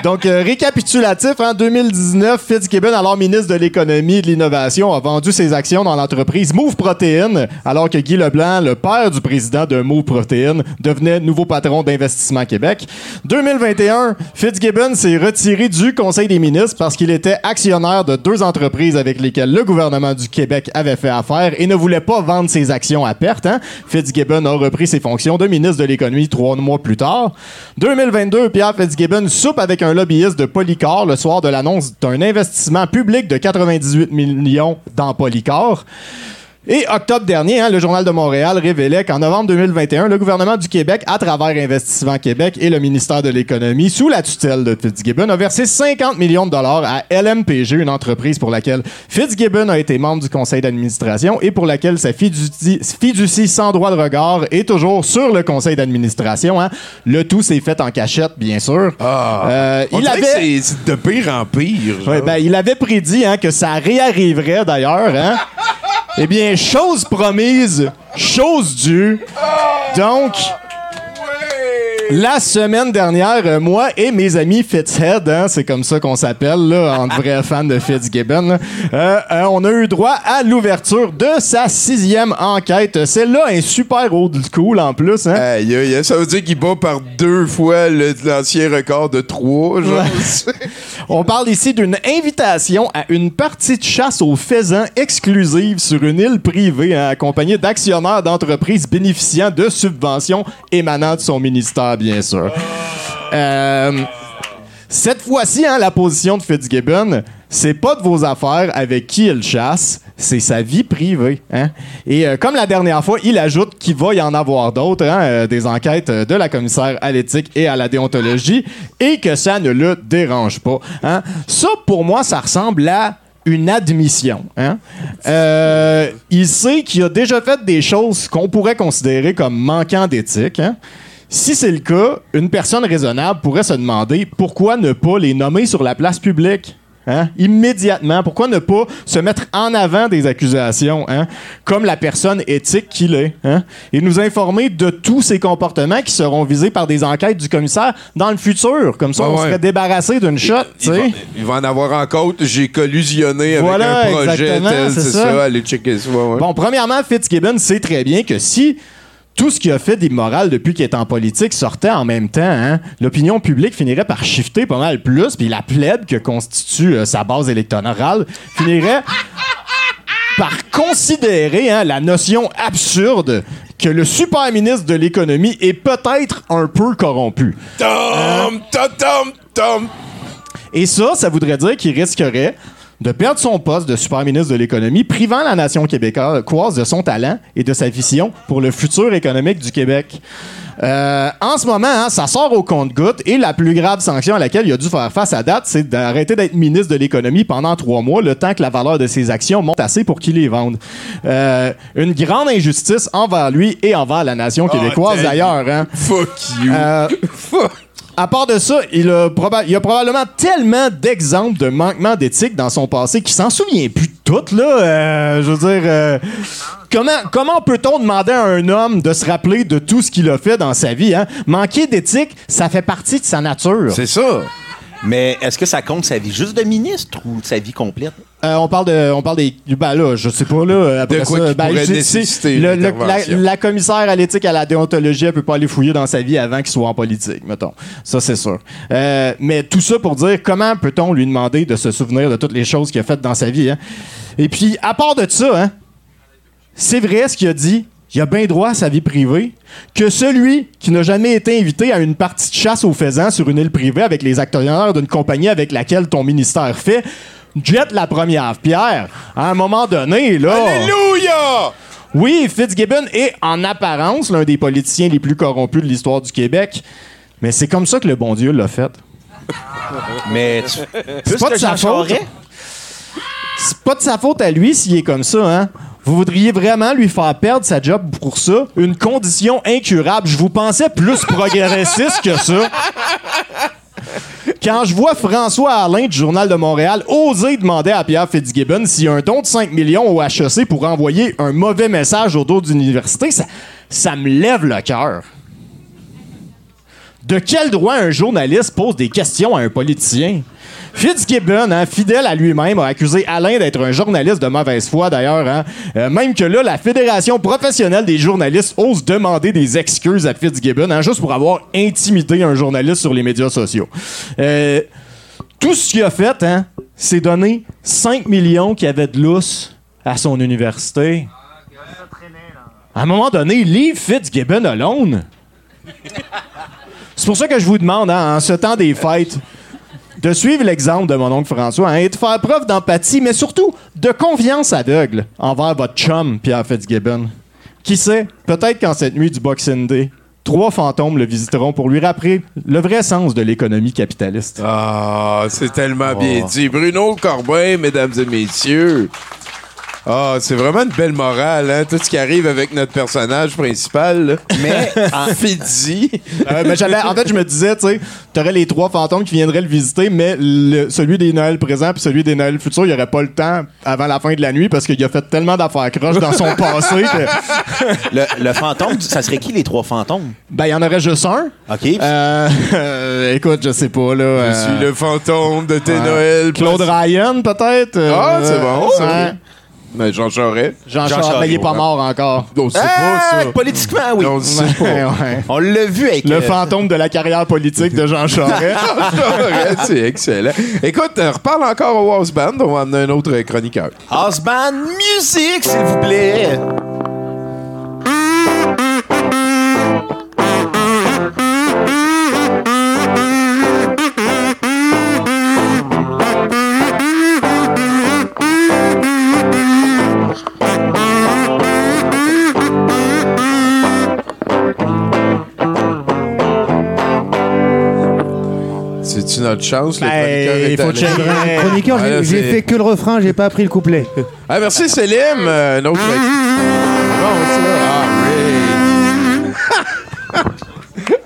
donc, euh, récapitulatif, en 2019, Fitzgibbon, alors ministre de l'Économie et de l'Innovation, a vendu ses actions dans l'entreprise Move Protein, alors que Guy Leblanc, le père du président de Move Protein, devenait nouveau patron d'Investissement Québec. 2021, Fitzgibbon s'est retiré du Conseil des ministres parce qu'il était actionnaire de deux entreprises avec lesquelles le gouvernement du Québec avait fait affaire et ne voulait pas vendre ses actions à perte. hein. Fitzgibbon a repris ses fonctions de ministre de l'Économie trois mois plus tard. 2022, Pierre Fitzgibbon soupe avec un lobbyiste de Polycor le soir de l'annonce d'un investissement public de 98 millions dans Polycor. Et octobre dernier, hein, le Journal de Montréal révélait qu'en novembre 2021, le gouvernement du Québec, à travers Investissement Québec et le ministère de l'Économie, sous la tutelle de Fitzgibbon, a versé 50 millions de dollars à LMPG, une entreprise pour laquelle Fitzgibbon a été membre du conseil d'administration et pour laquelle sa fiducie, fiducie sans droit de regard est toujours sur le conseil d'administration. hein. Le tout s'est fait en cachette, bien sûr. Euh, On il avait... c'est- de pire en pire. Ouais, ben, il avait prédit hein, que ça réarriverait d'ailleurs. Hein? eh bien, chose promise, chose due. Donc, la semaine dernière, euh, moi et mes amis Fitzhead, hein, c'est comme ça qu'on s'appelle, là, entre vrais fans de Fitzgibbon, là, euh, euh, on a eu droit à l'ouverture de sa sixième enquête. Celle-là est super old school en plus. Hein? Aïe, aïe, aïe. ça veut dire qu'il bat par deux fois l'ancien record de trois. Genre. On parle ici d'une invitation à une partie de chasse aux faisans exclusive sur une île privée, hein, accompagnée d'actionnaires d'entreprises bénéficiant de subventions émanant de son ministère, bien sûr. Euh, cette fois-ci, hein, la position de Fitzgibbon, c'est pas de vos affaires avec qui il chasse, c'est sa vie privée. hein. Et euh, comme la dernière fois, il ajoute qu'il va y en avoir d'autres, hein, euh, des enquêtes de la commissaire à l'éthique et à la déontologie, et que ça ne le dérange pas. Ça, pour moi, ça ressemble à une admission. il sait qu'il a déjà fait des choses qu'on pourrait considérer comme manquant d'éthique. Si c'est le cas, une personne raisonnable pourrait se demander pourquoi ne pas les nommer sur la place publique. hein, Immédiatement. Pourquoi ne pas se mettre en avant des accusations, hein, comme la personne éthique qu'il est, hein, et nous informer de tous ces comportements qui seront visés par des enquêtes du commissaire dans le futur. Comme ça, Ah on ouais. serait débarrassé d'une shot. Il va, il va en avoir encore autre. J'ai collusionné avec un projet tel, c'est c'est ça. ça. Allez checker ça. ouais. Bon, premièrement, Fitzgibbon sait très bien que si tout ce qu'il a fait d'immoral depuis qu'il est en politique sortait en même temps, hein, l'opinion publique finirait par shifter pas mal plus, puis la plèbe que constitue euh, sa base électorale finirait par considérer hein, la notion absurde que le super ministre de l'économie est peut-être un peu corrompu. Tom, tom, tom, tom. Et ça, ça voudrait dire qu'il risquerait de perdre son poste de super ministre de l'économie, privant la nation québécoise de son talent et de sa vision pour le futur économique du Québec. Euh, en ce moment, hein, ça sort au compte-goutte et la plus grave sanction à laquelle il a dû faire face à date, c'est d'arrêter d'être ministre de l'économie pendant trois mois, le temps que la valeur de ses actions monte assez pour qu'il les vende. Euh, une grande injustice envers lui et envers la nation québécoise thank d'ailleurs. hein. Fuck you. Euh, Fuck. À part de ça, il a, a probablement tellement d'exemples de manquements d'éthique dans son passé qu'il s'en souvient plus de tout, là. Euh, je veux dire, euh, comment, comment peut-on demander à un homme de se rappeler de tout ce qu'il a fait dans sa vie? Hein? Manquer d'éthique, ça fait partie de sa nature. C'est ça. Mais est-ce que ça compte sa vie juste de ministre ou sa vie complète? Euh, on parle de, on parle des, ben là, je sais pas là. Après De quoi ça, ben, nécessiter le- le- la, commissaire à l'éthique à la déontologie, elle peut pas aller fouiller dans sa vie avant qu'il soit en politique, mettons. Ça c'est sûr. Euh, mais tout ça pour dire comment peut-on lui demander de se souvenir de toutes les choses qu'il a faites dans sa vie. Hein? Et puis à part de ça, hein, c'est vrai ce qu'il a dit. Il a bien droit à sa vie privée. Que celui qui n'a jamais été invité à une partie de chasse aux faisans sur une île privée avec les actionnaires d'une compagnie avec laquelle ton ministère fait, jette la première pierre. À un moment donné, là. Alléluia! Oui, Fitzgibbon est en apparence l'un des politiciens les plus corrompus de l'histoire du Québec. Mais c'est comme ça que le bon Dieu l'a fait. Mais tu- C'est pas de sa faute. C'est pas de sa faute à lui s'il est comme ça, hein? Vous voudriez vraiment lui faire perdre sa job pour ça? Une condition incurable. Je vous pensais plus progressiste que ça. Quand je vois François Alain du Journal de Montréal oser demander à Pierre Fitzgibbon s'il y a un don de 5 millions au HEC pour envoyer un mauvais message au dos d'une université, ça, ça me lève le cœur. De quel droit un journaliste pose des questions à un politicien? Fitzgibbon, hein, fidèle à lui-même, a accusé Alain d'être un journaliste de mauvaise foi, d'ailleurs. hein. Euh, même que là, la Fédération professionnelle des journalistes ose demander des excuses à Fitzgibbon, hein, juste pour avoir intimidé un journaliste sur les médias sociaux. Euh, tout ce qu'il a fait, hein, c'est donner 5 millions qu'il avait de lousse à son université. À un moment donné, leave Fitzgibbon alone. C'est pour ça que je vous demande, hein, en ce temps des fêtes, de suivre l'exemple de mon oncle François hein, et de faire preuve d'empathie, mais surtout de confiance aveugle envers votre chum, Pierre Fitzgibbon. Qui sait, peut-être qu'en cette nuit du Boxing Day, trois fantômes le visiteront pour lui rappeler le vrai sens de l'économie capitaliste. Ah, c'est tellement Oh. bien dit. Bruno Corbin, mesdames et messieurs. Ah, c'est vraiment une belle morale, hein? Tout ce qui arrive avec notre personnage principal. là. Mais Fidi. Euh, ben, j'avais- en fait, je me disais, tu sais, t'aurais les trois fantômes qui viendraient le visiter, mais le- celui des Noëls présents puis celui des Noëls futurs, il n'y aurait pas le temps avant la fin de la nuit parce qu'il a fait tellement d'affaires croches dans son passé que. le, le fantôme, ça serait qui les trois fantômes? Ben, il y en aurait juste un. OK. Euh, euh, écoute, je sais pas, là. Je euh, suis le fantôme de tes. Noëls. Claude Ryan, peut-être. euh, Ah, c'est bon. Mais Jean Charest. Jean, Jean Charest, mais il est pas mort encore. On sait Ah, pas ça. Politiquement, oui. On sait Ouais, pas. ouais. On l'a vu avec... Le euh, fantôme de la carrière politique de Jean Charest. Charest, c'est excellent. Écoute, euh, reparle encore au House Band. On va amener un autre chroniqueur. House Band Music, s'il vous plaît. Notre chance? le Ben, il faut allé? checker. Chroniqueur, Ouais, j'ai- fait que le refrain, j'ai pas appris le couplet. Ah, merci Célim. Euh. Ah,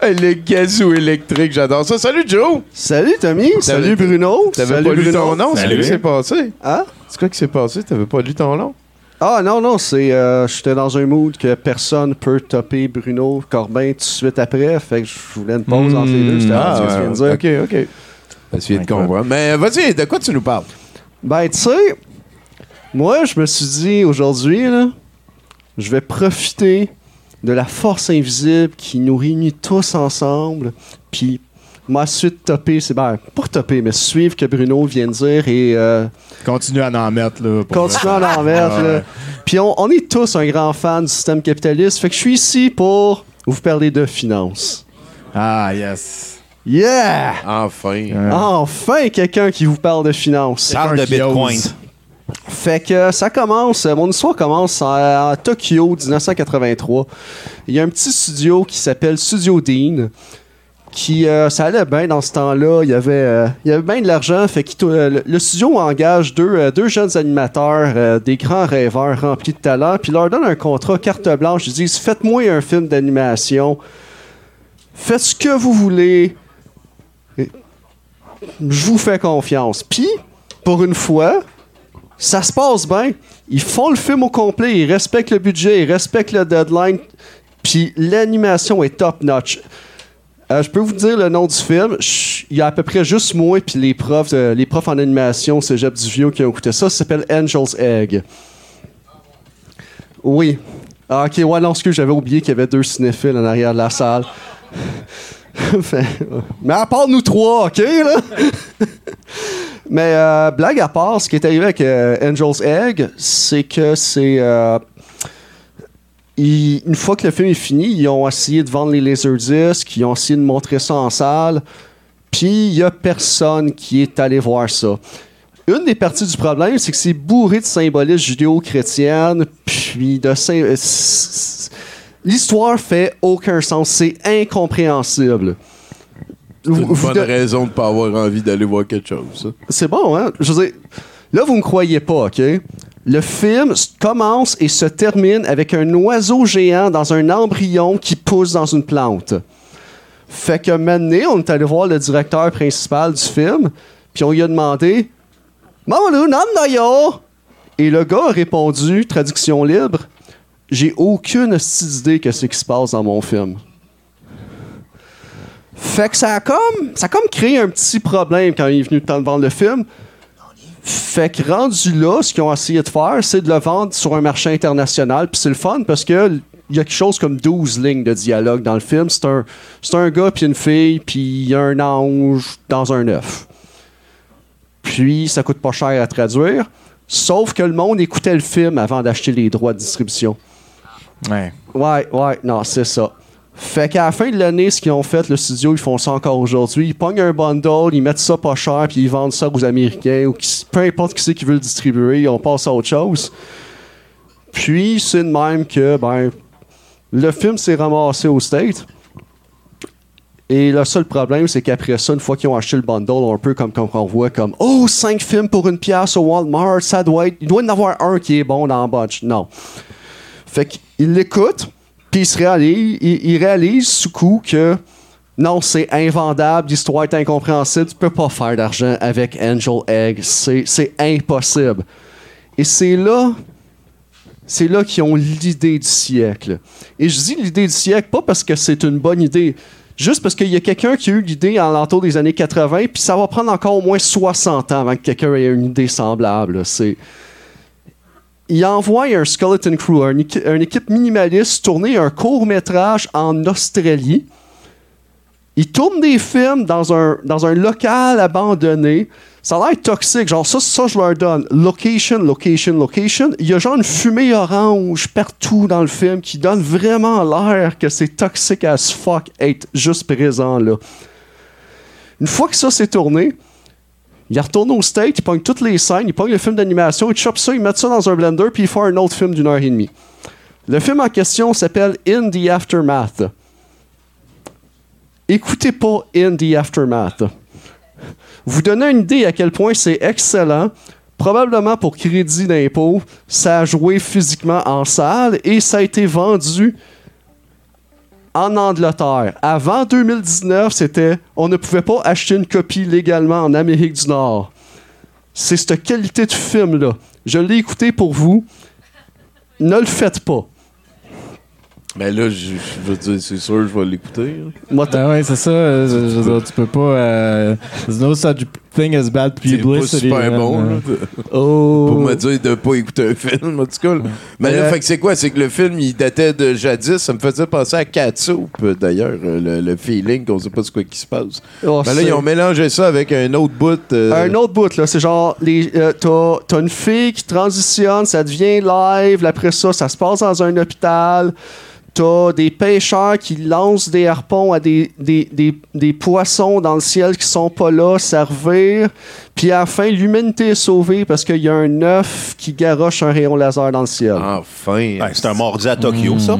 oui. le gazou électrique, j'adore ça. Salut Joe! Salut Tommy, salut Bruno. T'avais pas lu ton nom? C'est quoi qui s'est passé? Hein? C'est quoi qui s'est passé? T'avais pas lu ton nom? Ah non, non, c'est. euh, J'étais dans un mood que personne peut topper Bruno Corbin tout de suite après. Fait que je voulais une pause entre les deux. C'était Ah, ce que tu viens de dire. ok, Mais vas-y, de quoi tu nous parles? Ben, tu sais, moi, je me suis dit aujourd'hui, là, je vais profiter de la force invisible qui nous réunit tous ensemble. Puis, ma suite topper, c'est ben, pas topper, mais suivre que Bruno vient de dire et. euh, Continue à en mettre, là. pour vrai. à en mettre, là. Puis on, on est tous un grand fan du système capitaliste. Fait que je suis ici pour vous parler de finances. Ah, yes. Yeah! Enfin. Enfin, quelqu'un qui vous parle de finances. Parle de Bitcoin. Fait que ça commence, euh, mon histoire commence à, à Tokyo, 1983. Il y a un petit studio qui s'appelle Studio Dean. Qui, euh, ça allait bien dans ce temps-là. Il y avait, euh, il y avait bien de l'argent. Fait que le, le studio engage deux, euh, deux jeunes animateurs, euh, des grands rêveurs remplis de talent, puis leur donne un contrat carte blanche. Ils disent Faites-moi un film d'animation. Faites ce que vous voulez. Je vous fais confiance. Puis, pour une fois, ça se passe bien. Ils font le film au complet, ils respectent le budget, ils respectent le deadline, puis l'animation est top notch. Euh, je peux vous dire le nom du film. Il y a à peu près juste moi et les profs, les profs en animation Cégep du Vieux qui ont écouté ça. Ça s'appelle Angel's Egg. Oui. Ah, ok, ouais, non, excuse, j'avais oublié qu'il y avait deux cinéphiles en arrière de la salle. Mais à part nous trois, ok, là? Mais euh, blague à part, ce qui est arrivé avec euh, Angel's Egg, c'est que c'est. euh, une fois que le film est fini, ils ont essayé de vendre les laserdiscs, ils ont essayé de montrer ça en salle, puis il y a personne qui est allé voir ça. Une des parties du problème, c'est que c'est bourré de symbolisme judéo-chrétienne, puis de L'histoire fait aucun sens, c'est incompréhensible. C'est une bonne de- raison de pas avoir envie d'aller voir quelque chose, c'est bon, hein? Je veux dire, là, vous me croyez pas, OK? Le film commence et se termine avec un oiseau géant dans un embryon qui pousse dans une plante. Fait que maintenant, on est allé voir le directeur principal du film, puis on lui a demandé Mamadou, Nandayo! Et le gars a répondu, traduction libre J'ai aucune idée que c'est qui se passe dans mon film. Fait que ça a comme, ça a comme créé un petit problème quand il est venu de vendre le film. Fait que rendu là, ce qu'ils ont essayé de faire, c'est de le vendre sur un marché international. Puis c'est le fun parce que il y a quelque chose comme 12 lignes de dialogue dans le film. C'est un, c'est un gars puis une fille, puis un ange dans un œuf. Puis ça coûte pas cher à traduire. Sauf que le monde écoutait le film avant d'acheter les droits de distribution. Ouais. Ouais, non, c'est ça. Fait qu'à la fin de l'année, ce qu'ils ont fait, le studio, ils font ça encore aujourd'hui. Ils pognent un bundle, ils mettent ça pas cher, puis ils vendent ça aux Américains, ou peu importe qui c'est qui veut le distribuer, on passe à autre chose. Puis, c'est de même que, ben, le film s'est ramassé au State. Et le seul problème, c'est qu'après ça, une fois qu'ils ont acheté le bundle, un peu comme quand on voit comme Oh, 5 films pour une pièce au Walmart, ça doit être. Il doit y en avoir un qui est bon dans le bunch. Non. Fait qu'il l'écoute, puis il se réalise, il, il réalise sous coup que non, c'est invendable, l'histoire est incompréhensible, tu peux pas faire d'argent avec Angel Egg, c'est impossible. Et c'est là, c'est là qu'ils ont l'idée du siècle. Et je dis l'idée du siècle pas parce que c'est une bonne idée, juste parce qu'il y a quelqu'un qui a eu l'idée en l'entour des années 80, puis ça va prendre encore au moins 60 ans avant que quelqu'un ait une idée semblable. C'est il envoie un skeleton crew, une équipe minimaliste, tourner un court métrage en Australie. Ils tournent des films dans un, dans un local abandonné. Ça a l'air toxique. Genre, ça, ça, je leur donne. Location, location, location. Il y a genre une fumée orange partout dans le film qui donne vraiment l'air que c'est toxique as fuck être juste présent là. Une fois que ça s'est tourné, il retourne au state, il pogne toutes les scènes, il pogne le film d'animation, il chope ça, il met ça dans un blender, puis il fait un autre film d'une heure et demie. Le film en question s'appelle In the Aftermath. Écoutez pas In the Aftermath. Vous donnez une idée à quel point c'est excellent. Probablement pour crédit d'impôt, ça a joué physiquement en salle et ça a été vendu en Angleterre. Avant 2019, c'était on ne pouvait pas acheter une copie légalement en Amérique du Nord. C'est cette qualité de film-là. Je l'ai écouté pour vous. Ne le faites pas. Mais là, je, je veux dire, c'est sûr, je vais l'écouter. là. Ben ouais, c'est ça. euh, Je, je veux dire, tu peux pas. euh, no such thing as bad C'est pas super bon, là. Oh. Pour me dire de pas écouter un film, en tout cas. là. Mais là, Euh, fait que c'est quoi? C'est que le film, il datait de jadis. Ça me faisait penser à Catsup, d'ailleurs, euh, le, le feeling qu'on sait pas ce quoi qui se passe. Oh, Mais là, ils ont mélangé ça avec un autre bout. euh, Un autre bout, là, c'est genre, les, euh, t'as, t'as une fille qui transitionne, ça devient live, après ça, ça se passe dans un hôpital. T'as des pêcheurs qui lancent des harpons à des, des, des, des poissons dans le ciel qui sont pas là, servir. Puis à la fin, l'humanité est sauvée parce qu'il y a un œuf qui garoche un rayon laser dans le ciel. Enfin. c'est un mardi à Tokyo, ça?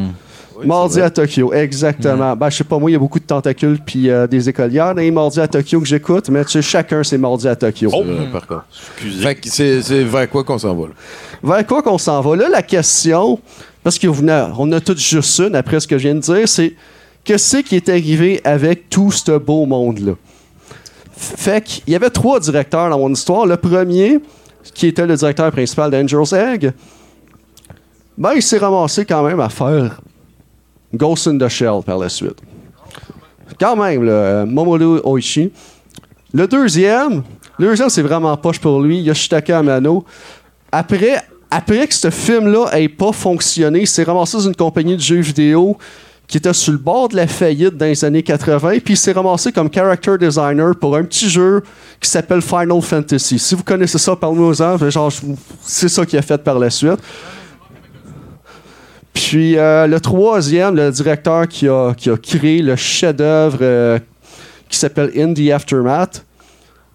Mardi à Tokyo, exactement. Ben, je sais pas, moi, il y a beaucoup de tentacules puis euh, des écolières dans les Mardi à Tokyo que j'écoute, mais tu sais, chacun, c'est Mardi à Tokyo. C'est vrai, par contre. C'est vers quoi qu'on s'en va, là? Vers quoi qu'on s'en va? Là, la question, parce qu'on a, a juste une après ce que je viens de dire, c'est qu'est-ce qui est arrivé avec tout ce beau monde-là? Fait qu'il y avait trois directeurs dans mon histoire. Le premier, qui était le directeur principal d'Angel's Egg, ben, il s'est ramassé quand même à faire Ghost in the Shell par la suite. Quand même, là, euh, Momoru Oishi. Le deuxième, le deuxième, c'est vraiment poche pour lui, Yoshitaka Amano. Après, après que ce film-là ait pas fonctionné, il s'est ramassé dans une compagnie de jeux vidéo qui était sur le bord de la faillite dans les années 80, puis il s'est ramassé comme character designer pour un petit jeu qui s'appelle Final Fantasy. Si vous connaissez ça, vous- c'est ça qu'il a fait par la suite. Puis euh, le troisième, le directeur qui a, qui a créé le chef-d'œuvre euh, qui s'appelle In the Aftermath,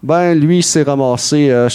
ben lui, il s'est ramassé euh,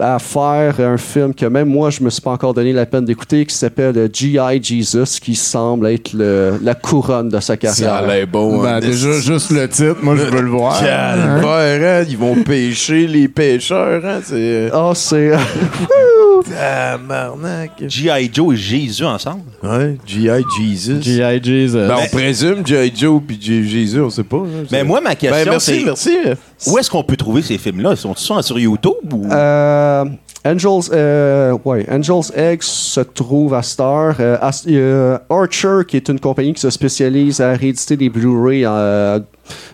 à faire un film que même moi, je me suis pas encore donné la peine d'écouter, qui s'appelle G.I. Jesus, qui semble être le- la couronne de sa carrière. Ça a l'air bon. Ben, hein, déjà, esti. juste le titre, moi, je veux le voir. Calvaire, hein, Ils vont pêcher les pêcheurs, hein? C'est. Oh, c'est. Tabarnak. G.I. Joe et Jésus ensemble. Ouais, G.I. Jesus. G.I. Jesus. Ben, on présume G.I. Joe puis Jésus, on sait pas. hein, Mais c'est- moi, ma question, Ben, merci, c'est- merci. Où est-ce qu'on peut trouver ces films-là? Sont-ils sur YouTube ou... Euh, Angels, euh, ouais, Angels Egg se trouve à Star. Euh, euh, Archer, qui est une compagnie qui se spécialise à rééditer des Blu-ray euh,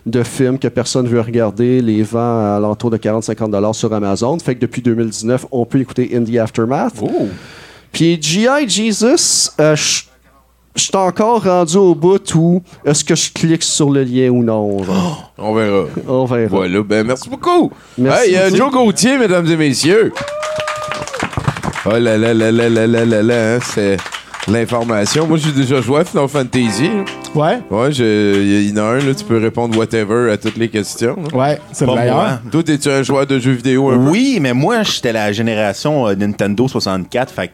de films que personne ne veut regarder, les vend à l'entour de 40-50 dollars sur Amazon. Fait que depuis 2019, on peut écouter In the Aftermath. Puis G.I. Jesus, je je suis encore rendu au bout où est-ce que je clique sur le lien ou non. Oh, on verra. on verra. Voilà, ben merci beaucoup. Merci hey, euh, Joe Gauthier, mesdames et messieurs. Oh là là là là là là là, là hein, c'est l'information. Moi, j'ai déjà joué à Final Fantasy. Ouais. Ouais, il y en a un, là, tu peux répondre whatever à toutes les questions. Ouais, c'est le meilleur. Toi, es-tu un joueur de jeux vidéo un oui, peu? Oui, mais moi, j'étais la génération euh, Nintendo 64, fait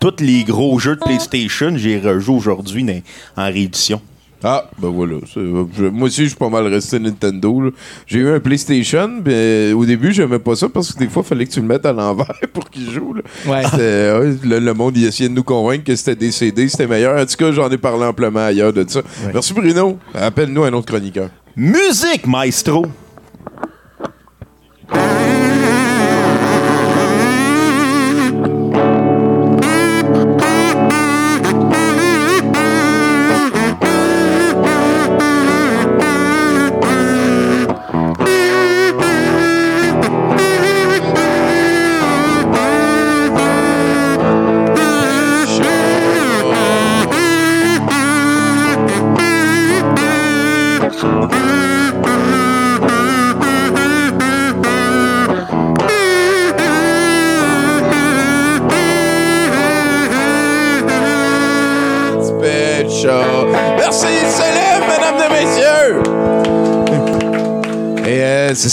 tous les gros jeux de PlayStation, j'ai rejoué aujourd'hui dans- en réédition. Ah, ben voilà. je- moi aussi, je suis pas mal resté Nintendo. là. J'ai eu un PlayStation, mais au début, j'aimais pas ça parce que des fois, il fallait que tu le mettes à l'envers pour qu'il joue. là. Ouais. C'était- ouais, le, le monde, il essayait de nous convaincre que c'était des CD, c'était meilleur. En tout cas, j'en ai parlé amplement ailleurs de ça. Merci Bruno. Appelle-nous un autre chroniqueur. Musique, maestro!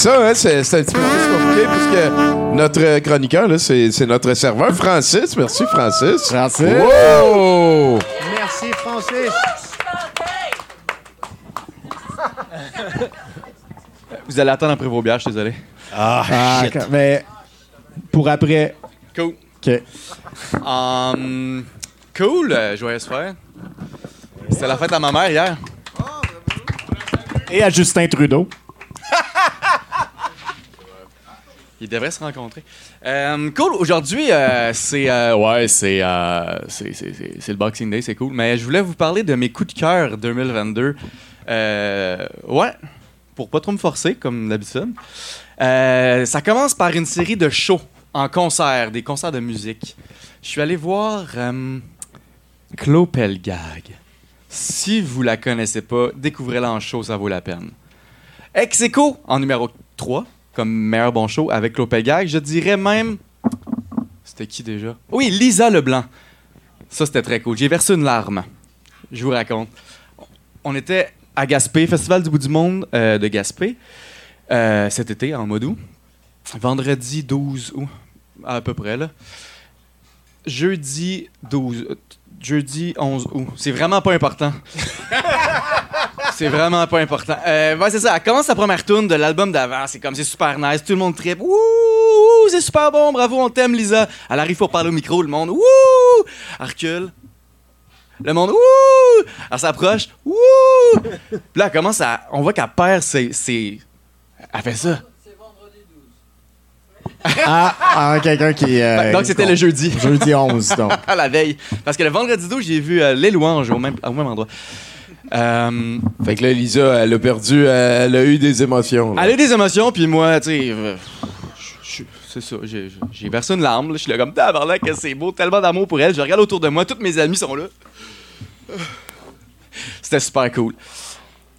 Ça, hein, c'est c'est un petit peu plus compliqué puisque notre chroniqueur, là, c'est c'est notre serveur, Francis. Merci, Francis. Francis. Wow! Merci, Francis. Vous allez attendre après vos bières, je suis désolé. Ah, Ah, shit. quand- mais pour après. Cool. OK. Um, cool, euh, joyeuse fête. C'était la fête à ma mère hier. Et à Justin Trudeau. Ils devraient se rencontrer. Euh, cool, aujourd'hui, euh, c'est. euh, ouais, c'est, c'est, le Boxing Day, c'est cool. Mais je voulais vous parler de mes coups de cœur 2022. Euh, ouais, pour pas trop me forcer, comme d'habitude. Ça commence par une série de shows en concert, des concerts de musique. Je suis allé voir Claude Pelgag. Si vous la connaissez pas, découvrez-la en show, ça vaut la peine. Ex en numéro 3, comme meilleur bon show avec Claude. Je dirais même. C'était qui déjà? Oui, Lisa Leblanc. Ça, c'était très cool. J'ai versé une larme. Je vous raconte. On était à Gaspé, Festival du bout du monde euh, de Gaspé, euh, cet été, en mois d'août. Vendredi 12 août, à peu près, là. Jeudi 12. euh, Jeudi 11 août. C'est vraiment pas important. C'est vraiment pas important. Euh, ouais, c'est ça. Elle commence sa première tune de l'album d'avant. C'est comme, c'est super nice. Tout le monde tripe. Wouh, c'est super bon. Bravo, on t'aime, Lisa. Elle arrive pour parler au micro. Le monde, wouh. Elle recule. Le monde, wouh. Elle s'approche. Wouh. Puis là, elle commence à. On voit qu'elle perd ses. ses- Elle fait ça. Ah, ah, quelqu'un qui. euh, donc, c'était le jeudi. Jeudi 11, donc. à la veille. Parce que le vendredi 12, j'ai vu euh, les louanges au même, au même endroit. Euh, Fait que là, Lisa, elle a perdu, elle a eu des émotions. là. elle a eu des émotions, puis moi, tu sais, euh, c'est ça, j'ai versé une larme. là. Je suis là comme, tabarnak, que c'est beau, tellement d'amour pour elle. Je regarde autour de moi, tous mes amis sont là. C'était super cool.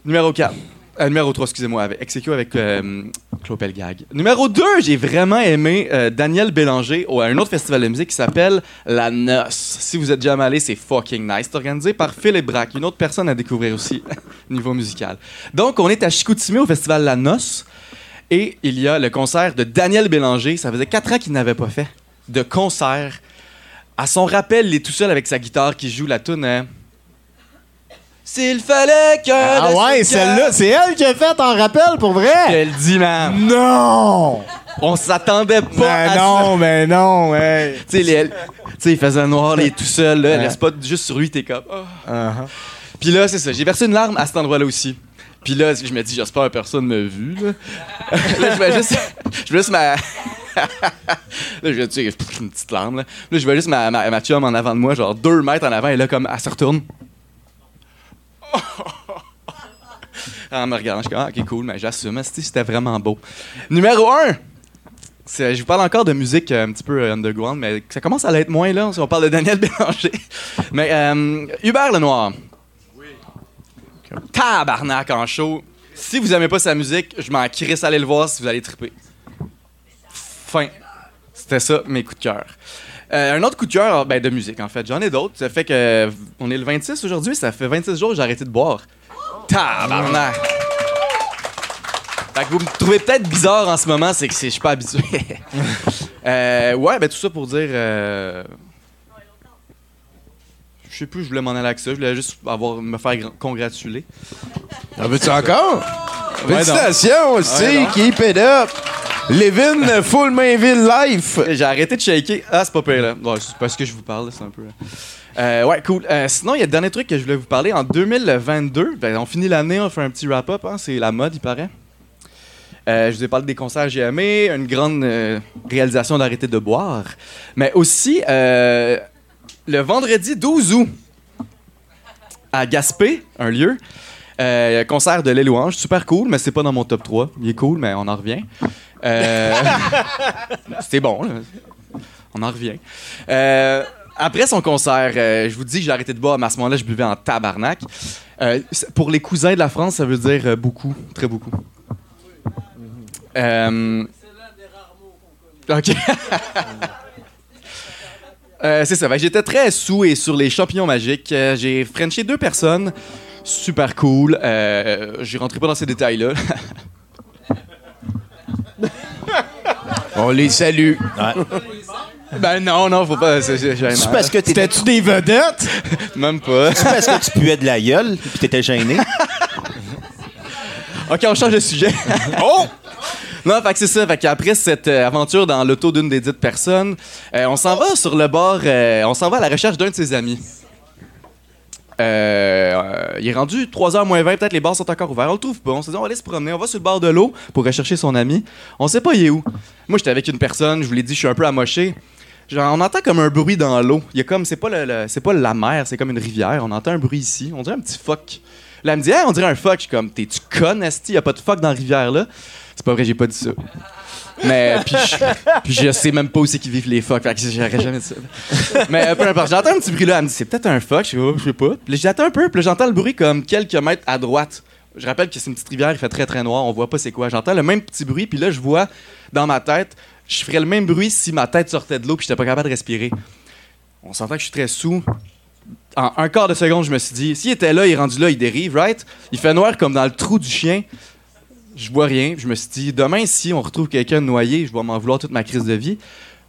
Numéro 4. Euh, numéro 3, excusez-moi, avec Execuo avec euh, Claude Pelgag. Numéro 2, j'ai vraiment aimé euh, Daniel Bélanger à un autre festival de musique qui s'appelle La Noce. Si vous êtes jamais allé, c'est fucking nice. C'est organisé par Philippe Braque, une autre personne à découvrir aussi, niveau musical. Donc, on est à Chicoutimi au festival La Noce. Et il y a le concert de Daniel Bélanger. Ça faisait quatre ans qu'il n'avait pas fait de concert. À son rappel, il est tout seul avec sa guitare qui joue la tune. hein. S'il fallait que. Ah le ouais, celle-là, c'est elle qui a fait en rappel pour vrai? Elle dit, man. Non! On s'attendait pas Ben à non, ça. mais non, ouais. Tu sais, les- tu sais, il faisait noir, il est tout seul, là, Ouais. reste pas juste sur lui, t'es comme. oh. Uh-huh. Puis là, c'est ça, j'ai versé une larme à cet endroit-là aussi. Puis là, je me dis, j'espère que personne m'a vu, là. là, je vais juste. Je vais juste ma. là, je vais, tu sais, une petite larme, là. Là, je vois juste ma, ma, ma chum en avant de moi, genre deux mètres en avant, et là, comme, elle se retourne. en me regardant, je suis comme, ah, ok, cool, mais j'assume, c'était vraiment beau. Numéro 1! Je vous parle encore de musique euh, un petit peu euh, underground, mais ça commence à l'être moins là, si on parle de Daniel Bélanger. mais euh, Hubert Lenoir. Tabarnak en show. Si vous aimez pas sa musique, je m'en crisse aller le voir si vous allez triper. Fin. C'était ça, mes coups de cœur. Euh, un autre coup de cœur, ben, de musique en fait. J'en ai d'autres. Ça fait que on est le 26 aujourd'hui, ça fait 26 jours que j'ai arrêté de boire. Tabarnak! Fait que vous me trouvez peut-être bizarre en ce moment, c'est que je suis pas habitué. Euh, ouais, ben tout ça pour dire. euh, Je sais plus, je voulais m'en aller avec ça. Je voulais juste avoir, me faire gra- congratuler. En veux-tu encore? Ouais, Félicitations, aussi, Ouais, keep it up! Levin Full Mainville Life! J'ai arrêté de shaker. Ah, c'est pas pire, là. Ouais, c'est parce que je vous parle, c'est un peu. Euh, ouais, cool. Euh, sinon, il y a le dernier truc que je voulais vous parler. En 2022, ben, on finit l'année, on fait un petit wrap-up. hein, c'est la mode, il paraît. Euh, je vous ai parlé des concerts aimés, une grande euh, réalisation d'arrêter de boire. Mais aussi, euh, le vendredi 12 août, à Gaspé, un lieu, euh, concert de Les Louanges, super cool, mais c'est pas dans mon top 3. Il est cool, mais on en revient. Euh, C'était bon, là. On en revient. Euh, après son concert, je vous dis que j'ai arrêté de boire, mais à ce moment-là, je buvais en tabarnak. C'est- pour les cousins de la France, ça veut dire beaucoup, très beaucoup. Euh, Ok. Euh, c'est ça. J'étais très sous et sur les champignons magiques. Euh, j'ai frenché deux personnes. Super cool. Euh, J'y rentrerai pas dans ces détails-là. On les salue. ben non, non, faut pas. C'est parce que t'étais- C'était-tu des vedettes? Même pas. C'est parce que tu puais de la gueule puis t'étais gêné. Ok, on change de sujet. oh! Non, c'est ça. Fait cette euh, aventure dans l'auto d'une des dites personnes, euh, on s'en va sur le bord, euh, on s'en va à la recherche d'un de ses amis. Il est rendu 3h moins 20, peut-être les bars sont encore ouverts. On le trouve pas. On se dit, on va aller se promener. On va sur le bord de l'eau pour rechercher son ami. On sait pas il est où. Moi, j'étais avec une personne, je vous l'ai dit, je suis un peu amoché. Genre, on entend comme un bruit dans l'eau. Il y a comme, c'est pas, le, c'est pas la mer, c'est comme une rivière. On entend un bruit ici. On dirait un petit phoque. Là, elle me dit, Hey, on dirait un phoque. Je suis comme, t'es-tu con, Esti? Y a pas de phoque dans la rivière, là. C'est pas vrai, j'ai pas dit ça. Mais, puis je, je sais même pas où c'est qu'ils vivent les phoques. Fait que j'aurais jamais dit ça. Mais euh, peu importe, j'entends un petit bruit là. Elle me dit, c'est peut-être un phoque. Je sais, oh, je sais pas. Puis j'attends un peu. Puis j'entends le bruit comme quelques mètres à droite. Je rappelle que c'est une petite rivière, il fait très très noir. On voit pas c'est quoi. J'entends le même petit bruit. Puis là, je vois dans ma tête, je ferais le même bruit si ma tête sortait de l'eau. Puis j'étais pas capable de respirer. On s'entend que je suis très sous. En un quart de seconde, je me suis dit, s'il était là, il est rendu là, il dérive, right? Il fait noir comme dans le trou du chien. Je vois rien. Je me suis dit, demain, si on retrouve quelqu'un noyé, je vais m'en vouloir toute ma crise de vie.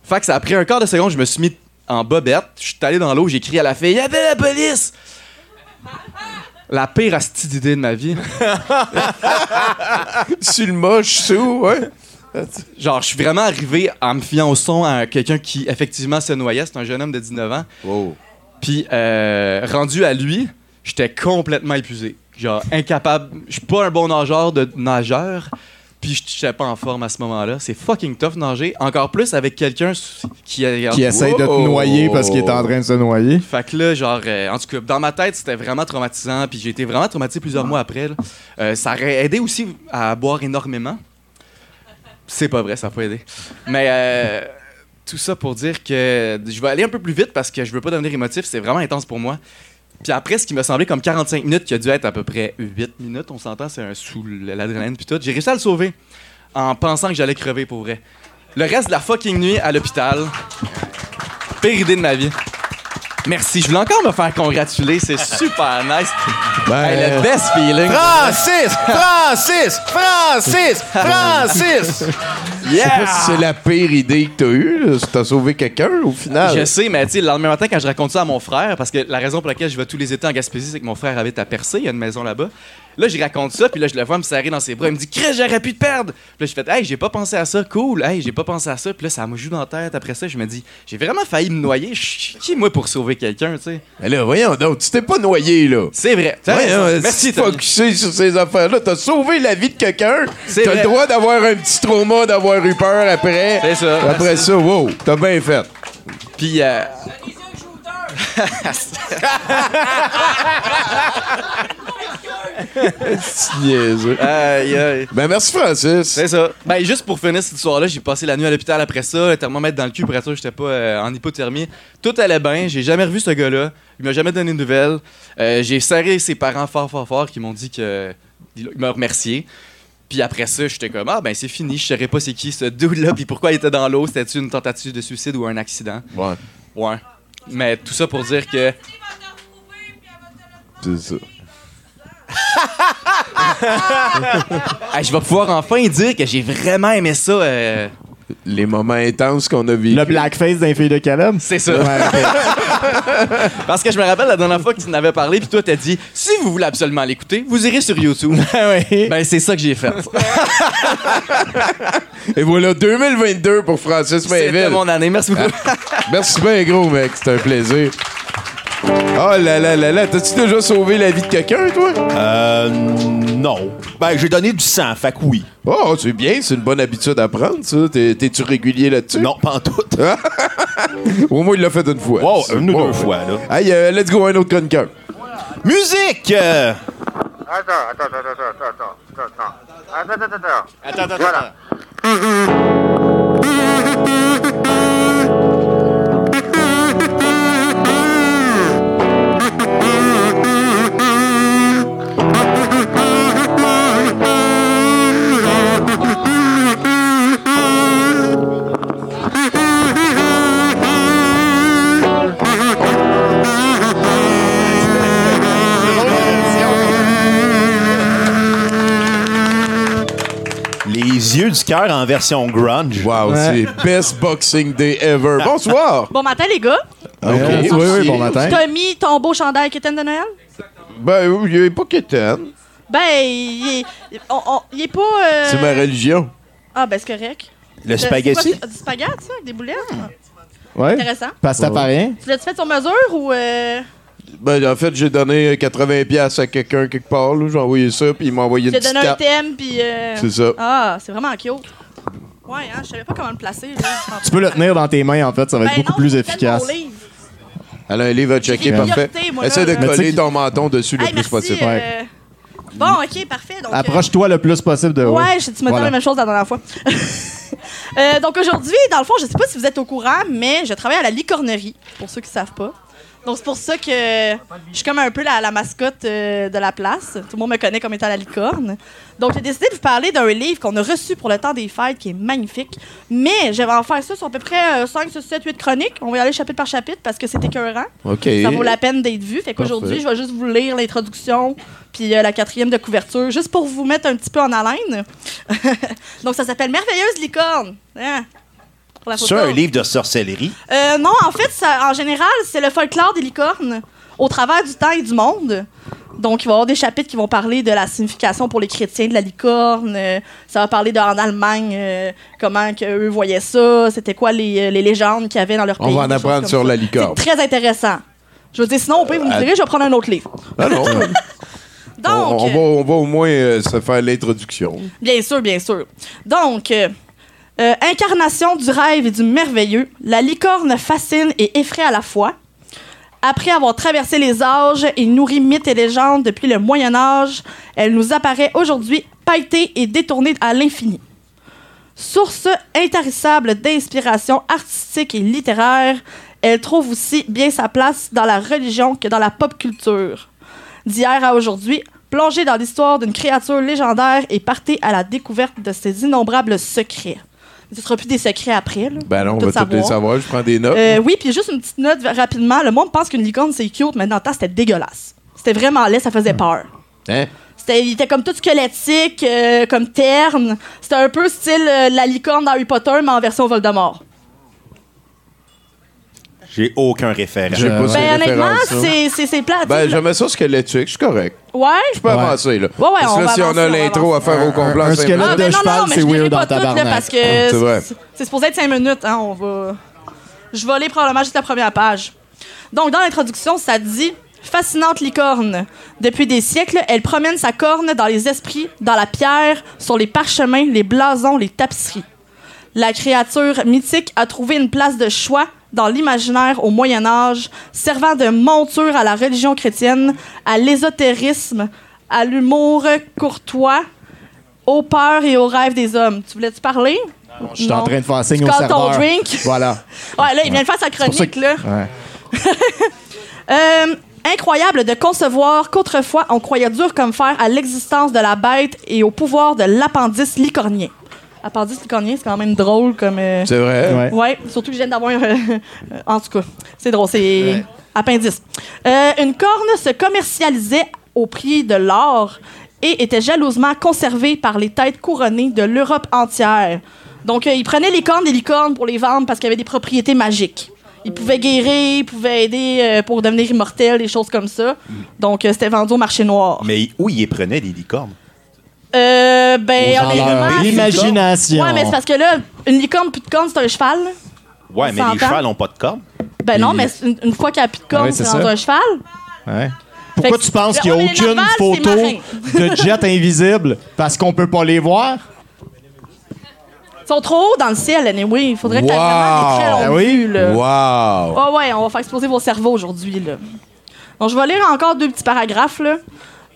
Fait que ça a pris un quart de seconde, je me suis mis en bobette. Je suis allé dans l'eau, j'ai crié à la fille, appelle la police! La pire asti d'idée de ma vie. Sur le moche, sous, ouais. Genre, je suis vraiment arrivé en me fiant au son à quelqu'un qui, effectivement, se noyait. C'est un jeune homme de 19 ans. Puis, euh, rendu à lui, j'étais complètement épuisé. Genre, incapable. Je suis pas un bon nageur de nageur. Puis je j'étais pas en forme à ce moment-là. C'est fucking tough nager. Encore plus avec quelqu'un qui, Qui essaye de te noyer parce qu'il est en train de se noyer. Fait que là, genre, euh, en tout cas, dans ma tête, c'était vraiment traumatisant. Puis j'ai été vraiment traumatisé plusieurs mois après. Euh, ça aurait aidé aussi à boire énormément. C'est pas vrai, ça n'a pas aidé. Mais euh, tout ça pour dire que je vais aller un peu plus vite parce que je veux pas devenir émotif. C'est vraiment intense pour moi. Puis après, ce qui m'a semblé comme 45 minutes, qui a dû être à peu près 8 minutes, on s'entend, c'est un sous l'adrénaline puis tout. J'ai réussi à le sauver en pensant que j'allais crever pour vrai. Le reste de la fucking nuit à l'hôpital, pire de ma vie. Merci. Je voulais encore me faire congratuler. C'est super nice. Hey, le best feeling. Francis! Francis! Francis! Francis! Je sais pas si c'est la pire idée que t'as eue. là, si T'as sauvé quelqu'un au final. Je sais, mais tu sais, le lendemain matin, quand je raconte ça à mon frère, parce que la raison pour laquelle je vais tous les étés en Gaspésie, c'est que mon frère habite à Percé, il y a une maison là-bas. Là, j'y raconte ça, puis là, je le vois me serrer dans ses bras. Il me dit, Chris, j'aurais pu te perdre. Puis là, je fais, hey, j'ai pas pensé à ça, cool. Hey, j'ai pas pensé à ça. Puis là, ça me joue dans la tête. Après ça, je me dis, j'ai vraiment failli me noyer. Je suis qui, moi, pour sauver quelqu'un, tu sais? Mais là, voyons donc, tu t'es pas noyé, là. C'est vrai. T'as Voyons, raison. Merci, Tommy. focusé sur ces affaires-là. T'as sauvé la vie de quelqu'un. C'est T'as le droit d'avoir un petit trauma, d'avoir eu peur après. C'est ça. Après Merci. ça, wow, t'as bien fait. Puis, euh, niaiseux. aïe, aïe. Ben, merci, Francis. C'est ça. Ben, juste pour finir cette histoire-là, j'ai passé la nuit à l'hôpital après ça, le thermomètre dans le cul pour être sûr que j'étais pas euh, en hypothermie. Tout allait bien, j'ai jamais revu ce gars-là. Il m'a jamais donné de nouvelles. Euh, j'ai serré ses parents fort, fort, fort qui m'ont dit que. Il m'a remercié. Puis après ça, j'étais comme, ah ben c'est fini, je savais pas c'est qui ce dude-là, puis pourquoi il était dans l'eau, c'était une tentative de suicide ou un accident? Ouais, Ouais. Mais tout ça pour dire que. c'est ça. Hey, je vais pouvoir enfin dire que j'ai vraiment aimé ça. euh, Les moments intenses qu'on a vécu. Le blackface d'un fille de Caleb. C'est ça. Parce que je me rappelle la dernière fois que tu n'avais parlé, puis toi, t'as dit si vous voulez absolument l'écouter, vous irez sur YouTube. oui. ben, c'est ça que j'ai fait. Et voilà, 2022 pour Francis C'était Mainville. mon année. Merci beaucoup. Merci bien gros, mec. C'était un plaisir. Oh là là là là, t'as-tu déjà sauvé la vie de quelqu'un, toi? Euh, non. Ben, j'ai donné du sang, fait que oui. Oh, c'est bien, c'est une bonne habitude à prendre, ça. T'es- T'es-tu régulier là-dessus? Non, pas en tout. Au moins, il l'a fait une fois. Wow, une ou deux fois, là. Hey, euh, let's go, un autre chroniqueur. Musique! euh, Attends, attends, attends, attends, attends, attends, attends, attends, attends, attends. Attends, attends, Voilà. Les yeux du cœur en version grunge. Wow, Ouais. c'est best boxing day ever. Bonsoir. Bon matin, les gars. OK. oui, oui, bon matin. Tu as mis ton beau chandail Kitten de Noël? Ben, oui, il est pas quétaine. Ben, il est, on- on- il est pas. euh, C'est ma religion. Ah, ben, c'est correct. Le spaghetti? c'est quoi, Du spaghetti, ça, avec des boulettes? Ouais. Intéressant. Parce que ça paraît rien. Tu l'as-tu fait sur mesure ou. euh, Ben, en fait, j'ai donné 80$ piastres à quelqu'un quelque part. là. J'ai envoyé ça, puis il m'a envoyé une petite donné un carte. thème, puis. euh, C'est ça. Ah, c'est vraiment cute. Ouais, hein, je savais pas comment le placer. Là. Tu peux le tenir dans tes mains, en fait, ça va être Ben beaucoup non, plus c'est efficace. mon livre. Elle a un livre à checker, J'ai parfait. priorité, moi, là, Essaie de là. Mais tu sais coller ton menton dessus le Hey, plus merci, possible. euh, Bon, ok, parfait. Donc, euh, Approche-toi le plus possible de haut. Ouais, je- tu m'as dit Voilà. la même chose la dernière fois. Euh, donc aujourd'hui, dans le fond, je sais pas si vous êtes au courant, mais je travaille à la licornerie, pour ceux qui savent pas. Donc c'est pour ça que je suis comme un peu la, la mascotte euh, de la place. Tout le monde me connaît comme étant la licorne. Donc j'ai décidé de vous parler d'un livre qu'on a reçu pour le temps des fêtes qui est magnifique. Mais je vais en faire ça sur à peu près euh, 5, 6, 7, 8 chroniques. On va y aller chapitre par chapitre parce que c'est écœurant. OK. Ça vaut la peine d'être vu. Fait qu'aujourd'hui, je vais juste vous lire l'introduction puis euh, la quatrième de couverture, juste pour vous mettre un petit peu en haleine. Donc, ça s'appelle Merveilleuse licorne. Hein? Pour la C'est un livre de sorcellerie. Euh, non, en fait, ça, en général, c'est le folklore des licornes au travers du temps et du monde. Donc, il va y avoir des chapitres qui vont parler de la signification pour les chrétiens de la licorne. Euh, ça va parler de, en Allemagne, euh, comment que eux voyaient ça, c'était quoi les, les légendes qu'il y avait dans leur On pays. va en apprendre sur ça. la licorne. C'est très intéressant. Je veux dire, sinon, au pire, vous me direz, je vais prendre un autre livre. Ah non. Donc, on, on va, on va au moins euh, se faire l'introduction. Bien sûr, bien sûr. Donc, euh, incarnation du rêve et du merveilleux, la licorne fascine et effraie à la fois. Après avoir traversé les âges et nourri mythes et légendes depuis le Moyen Âge, elle nous apparaît aujourd'hui pailletée et détournée à l'infini. Source intarissable d'inspiration artistique et littéraire, elle trouve aussi bien sa place dans la religion que dans la pop culture. D'hier à aujourd'hui, plongée dans l'histoire d'une créature légendaire et partez à la découverte de ses innombrables secrets. Ce sera plus des secrets après. Là. Ben non, on va tous les savoir. Je prends des notes. Euh, oui, puis juste une petite note rapidement. Le monde pense qu'une licorne, c'est cute, mais dans le temps, c'était dégueulasse. C'était vraiment laid, ça faisait peur. Hein? C'était, il était comme tout squelettique, euh, comme terne. C'était un peu style euh, la licorne d'Harry Potter, mais en version Voldemort. J'ai aucun référent. J'ai pas ces Ben, honnêtement, références-là. c'est, c'est, c'est plate. Ben, tu sais, j'aimais ça squelettique, c'est correct. Ouais? Je peux avancer, là. Ouais, ouais, Parce on que là, va si avancer, on a on va l'intro à faire au complet, un c'est squelette Ah, de ben non, cheval, non, mais c'est je weird pas en toutes, là, tabarnak. parce que C'est vrai. c'est- c'est supposé être 5 minutes, hein, on va... Je vais aller probablement juste la première page. Donc, dans l'introduction, ça dit « Fascinante licorne. Depuis des siècles, elle promène sa corne dans les esprits, dans la pierre, sur les parchemins, les blasons, les tapisseries. La créature mythique a trouvé une place de choix dans l'imaginaire au Moyen Âge, servant de monture à la religion chrétienne, à l'ésotérisme, à l'humour courtois, aux peurs et aux rêves des hommes. Tu voulais-tu parler? Je suis en train de faire signe au calls ton serveur. drink? Voilà. Ouais, là, il vient de faire sa chronique, que- là. Ouais. Euh, incroyable de concevoir qu'autrefois, on croyait dur comme fer à l'existence de la bête et au pouvoir de l'appendice licornien. Appendice licornien, c'est quand même drôle comme. euh, C'est vrai? Ouais. Ouais, surtout que je viens d'avoir. euh, euh, en tout cas, c'est drôle, c'est Ouais. appendice. Euh, une corne se commercialisait au prix de l'or et était jalousement conservée par les têtes couronnées de l'Europe entière. Donc, euh, ils prenaient les cornes des licornes pour les vendre parce qu'il y avait des propriétés magiques. Ils pouvaient guérir, ils pouvaient aider euh, pour devenir immortels, des choses comme ça. Donc, euh, c'était vendu au marché noir. Mais où ils prenaient des licornes? Euh, ben, Aux honnêtement, enleurs. c'est- L'imagination. Ouais, mais c'est parce que là, une licorne plus de cornes, c'est un cheval. Ouais, mais les s'entend. chevals n'ont pas de cornes. Ben non, mais c'est une, une fois qu'il n'y a plus de cornes, Ouais, c'est ça. un cheval. Ouais. Pourquoi que- tu penses qu'il n'y a aucune c'est photo marin. de jet invisible parce qu'on peut pas les voir? Ils sont trop hauts dans le ciel, anyway. Il faudrait que tu vraiment des très Wow! longues Ah oui? vues, là. Wow! Ouais, ouais, on va faire exploser vos cerveaux aujourd'hui, là. Donc, je vais lire encore deux petits paragraphes, là.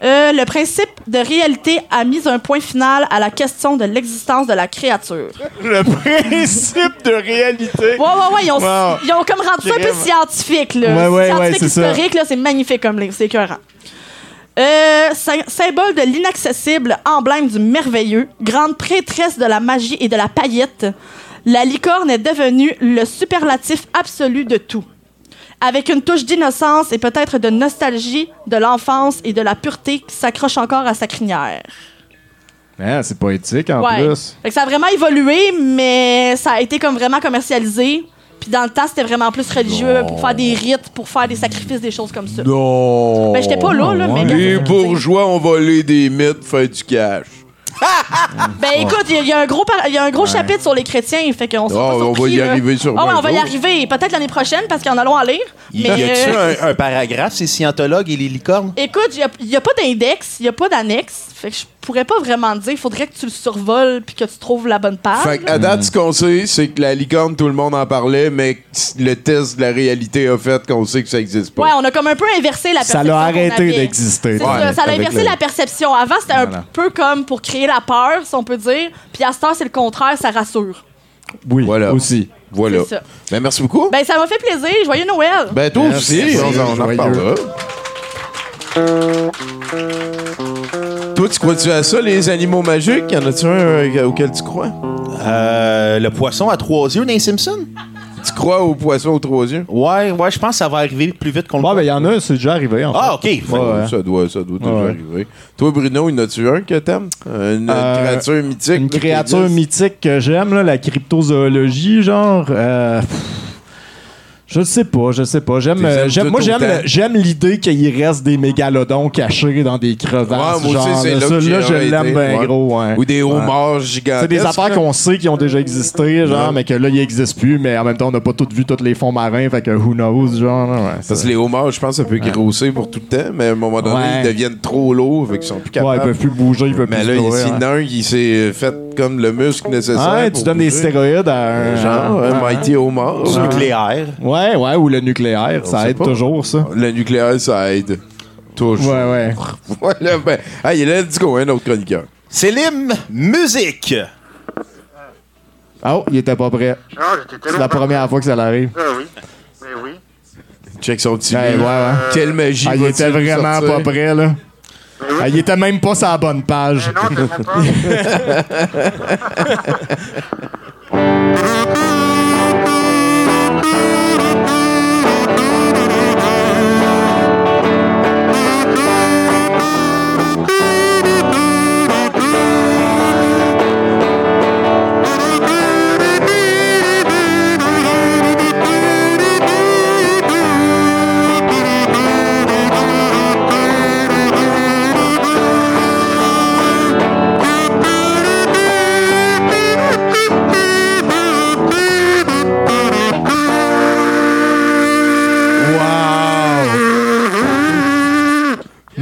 Euh, le principe de réalité a mis un point final à la question de l'existence de la créature. Le principe de réalité. Ouais, ouais, ouais, ils ont, Wow. ils ont comme rendu ça un peu scientifique, là. Ouais, ouais, ouais, scientifique ça. historique, là, c'est magnifique comme livre, c'est écœurant. Euh, sy- symbole de l'inaccessible, emblème du merveilleux, grande prêtresse de la magie et de la paillette, la licorne est devenue le superlatif absolu de tout. Avec une touche d'innocence et peut-être de nostalgie de l'enfance et de la pureté qui s'accroche encore à sa crinière. Ah, c'est poétique en Ouais. plus. Fait que ça a vraiment évolué, mais ça a été comme vraiment commercialisé. Puis dans le temps, c'était vraiment plus religieux pour faire des rites, pour faire des sacrifices, des choses comme ça. Non! Ben, j'étais pas là, là, mais- Les bourgeois ont volé des mythes faire du cash. Ben écoute, il y, a- il y a un gros, par- il y a un gros chapitre sur les chrétiens, fait qu'on Oh, pas on va y là. arriver sur Ah ouais, on va y arriver. Peut-être l'année prochaine, parce qu'il y en a long à lire. Y, mais, y a-tu euh, un, un paragraphe, ces scientologues et les licornes? Écoute, il n'y a, pas d'index, il n'y a pas d'annexe. Fait que je pourrais pas vraiment te dire. Il faudrait que tu le survoles puis que tu trouves la bonne page. Fait à date, ce qu'on sait, c'est que la licorne, tout le monde en parlait, mais le test de la réalité a fait qu'on sait que ça existe pas. Ouais, on a comme un peu inversé la Ça perception. l'a qu'on arrêté avait. d'exister. Ouais, ça, ça a avec inversé le- la perception. Avant, c'était un peu comme pour créer la peur, si on peut dire. Puis à cette heure, c'est le contraire, ça rassure. Oui, Voilà. aussi. Voilà. C'est ça. Ben, merci beaucoup. Ben, ça m'a fait plaisir. Joyeux Noël! Ben, toi aussi, Merci. on, on en reparlera. Toi, tu crois-tu à ça, les animaux magiques? Y en a-tu un euh, auquel tu crois? Euh, le poisson à trois yeux dans les Simpsons? Tu crois aux poissons aux trois yeux? Ouais, ouais, je pense que ça va arriver plus vite qu'on le ben, il y en a, c'est déjà arrivé. En fait. Ah, OK. Ouais, ouais. Ça doit, ça doit déjà Ouais. arriver. Toi, Bruno, y en a-tu un que t'aimes? Une Euh, créature mythique? Une là, qui créature existe? mythique que j'aime, là, la cryptozoologie, genre. euh, pff, Je sais pas, je sais pas. J'aime, euh, j'aime- moi, j'aime, le- j'aime l'idée qu'il reste des mégalodons cachés dans des crevasses. Ouais, moi aussi, genre, c'est là que là, je l'aime été, bien ouais. gros. ouais. Ou des homards gigantesques. C'est des affaires là. qu'on sait qui ont déjà existé, genre, mais que là, ils n'existent plus, mais en même temps, on n'a pas tout vu tous les fonds marins, fait que who knows, genre. ouais, Parce que les homards, je pense, ça peut grossir pour tout le temps, mais à un moment donné, Ouais. ils deviennent trop lourds, fait qu'ils sont plus Ouais, ils capables. peuvent plus bouger, ils peuvent mais plus là, se il a un qui s'est fait comme le muscle nécessaire. Ouais, tu donnes des stéroïdes à un. Genre, un Ouais. Mighty Homard. Du nucléaire. Ouais, ouais, ou le nucléaire, On ça aide pas. toujours, ça. Le nucléaire, ça aide. Toujours. Ouais, ouais. voilà, ben, hey, let's go, un autre chroniqueur. Célim, musique. Oh, il était pas prêt. J'étais C'est la première fois que ça l'arrive. Ah oui. Mais oui. Check son petit. Ouais, ouais, ouais. Quelle magie. Ah, il était vraiment sortir? pas prêt, là. Ah, il était même pas sur la bonne page. Non, tellement pas.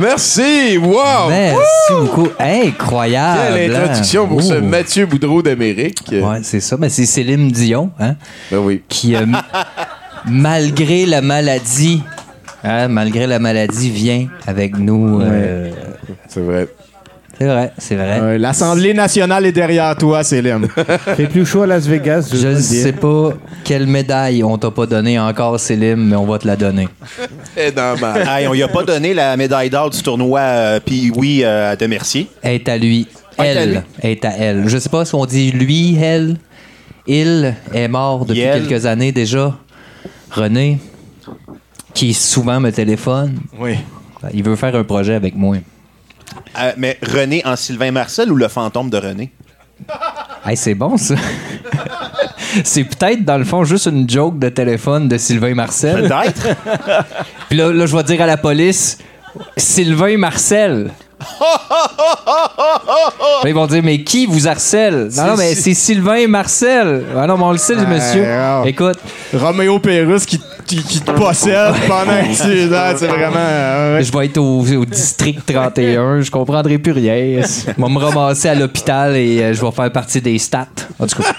Merci! Wow! Merci beaucoup. Incroyable. Quelle introduction pour ce. Mathieu Boudreau d'Amérique. Ouais, c'est ça. Mais c'est Céline Dion, hein? Ben oui. Qui, euh, malgré la maladie, hein, malgré la maladie, vient avec nous. euh, C'est vrai. C'est vrai, c'est vrai. L'Assemblée nationale est derrière toi, Célim. Fait plus chaud à Las Vegas. Je ne sais pas quelle médaille on t'a pas donné encore, Célim, mais on va te la donner. Hey, on lui a pas donné la médaille d'or du tournoi euh, puis oui euh, de Mercier. Elle est à lui. Ah, elle est à lui. Elle est à elle. Je sais pas si on dit lui, elle. Il est mort depuis Yel. quelques années déjà. René, qui souvent me téléphone. Oui. Il veut faire un projet avec moi. Euh, mais René en Sylvain Marcel ou le fantôme de René? Hey, c'est bon ça. c'est peut-être dans le fond juste une joke de téléphone de Sylvain Marcel. Peut-être. Puis là, là, je vais dire à la police Sylvain Marcel. Ils vont dire mais qui vous harcèle? Non non mais c'est Sylvain Marcel. Ah non mais on le sait le monsieur. Écoute, Roméo Pérus qui, qui, qui te possède pendant que tu là, c'est vraiment. euh, je vais être au, au district 31, je comprendrai plus rien. Je vais me ramasser à l'hôpital et euh, je vais faire partie des stats. En tout cas.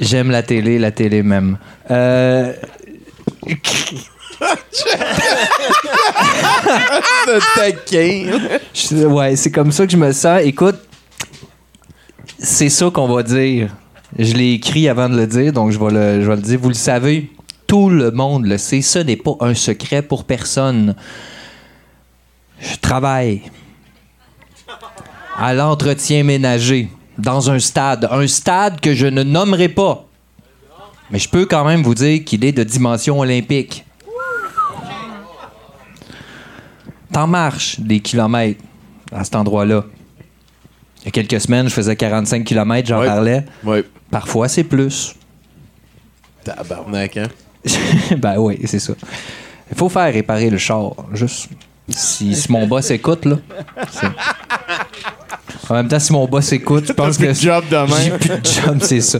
J'aime la télé, la télé même. Euh, Le taquin. Je- ouais, c'est comme ça que je me sens. Écoute, c'est ça qu'on va dire. Je l'ai écrit avant de le dire, donc je vais le, dire. Vous le savez, tout le monde le sait. Ce n'est pas un secret pour personne. Je travaille à l'entretien ménager dans un stade. Un stade que je ne nommerai pas. Mais je peux quand même vous dire qu'il est de dimension olympique. T'en marches des kilomètres à cet endroit-là. Il y a quelques semaines, je faisais 45 km, j'en Ouais. parlais. Ouais. Parfois, c'est plus. Tabarnak, hein? ben oui, c'est ça. Il faut faire réparer le char. Juste. Si, si mon boss écoute, là. En même temps, si mon boss écoute, je pense plus que. de job. J'ai plus de job, c'est ça.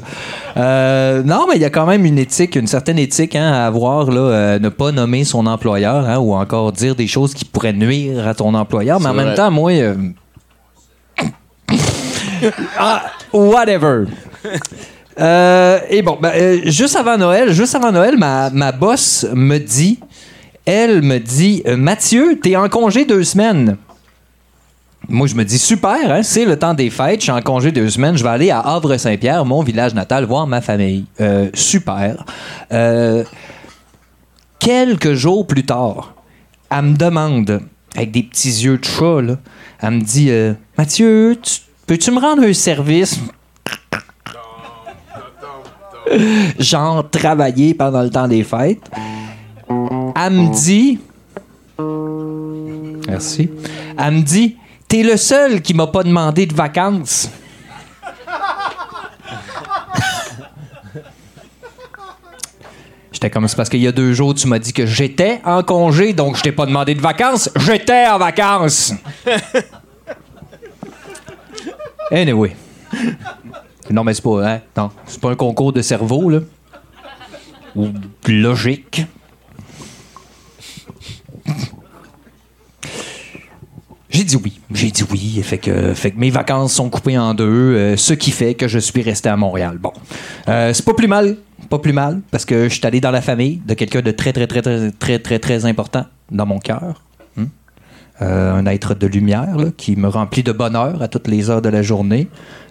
Euh, non, mais il y a quand même une éthique, une certaine éthique hein, à avoir, là, euh, ne pas nommer son employeur, hein, ou encore dire des choses qui pourraient nuire à ton employeur. Mais en même temps, moi. euh, ah, whatever. Euh, et bon, ben, euh, juste avant Noël, ma, ma boss me dit, elle me dit, euh, Mathieu, t'es en congé deux semaines. Moi, je me dis super, hein, c'est le temps des fêtes, je suis en congé deux semaines, je vais aller à Havre-Saint-Pierre, mon village natal, voir ma famille. Super. Quelques jours plus tard, elle me demande, avec des petits yeux de elle me dit Mathieu, tu- peux-tu me rendre un service? Genre travailler pendant le temps des fêtes. Elle me dit Merci. Elle me dit T'es le seul qui m'a pas demandé de vacances. J'étais comme, c'est parce qu'il y a deux jours, tu m'as dit que j'étais en congé, donc je t'ai pas demandé de vacances. J'étais en vacances. Anyway. Non, mais c'est pas, hein? Non, c'est pas un concours de cerveau, là. Ou logique. J'ai dit oui. J'ai dit oui. Fait que, fait que mes vacances sont coupées en deux, euh, ce qui fait que je suis resté à Montréal. Bon. Euh, c'est pas plus mal. Pas plus mal, parce que je suis allé dans la famille de quelqu'un de très, très, très, très, très, très, très important dans mon cœur. Euh, un être de lumière là, qui me remplit de bonheur à toutes les heures de la journée.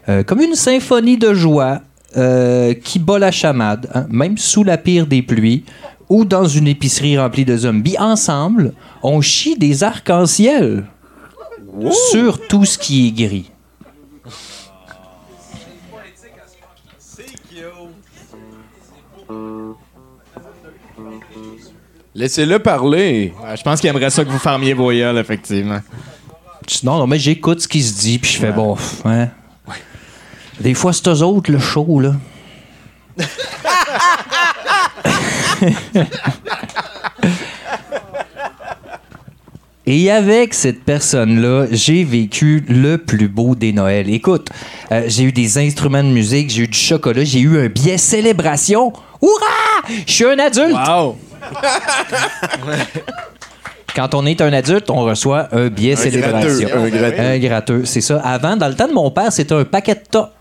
Euh, comme une symphonie de joie euh, qui bat la chamade, hein, même sous la pire des pluies, ou dans une épicerie remplie de zombies. Ensemble, on chie des arcs-en-ciel sur tout ce qui est gris. Laissez-le parler. je pense qu'il aimerait ça que vous fermiez vos gueules, effectivement. Non, non, mais j'écoute ce qui se dit, puis je fais bon. hein. Des fois, c'est eux autres, le show, là. Et avec cette personne-là, j'ai vécu le plus beau des Noëls. Écoute, euh, j'ai eu des instruments de musique, j'ai eu du chocolat, j'ai eu un billet célébration. Hurrah! Je suis un adulte! Quand on est un adulte, on reçoit un billet Un célébration. gratteux, un gratteux. Un gratteux, c'est ça. Avant, dans le temps de mon père, c'était un paquet de top.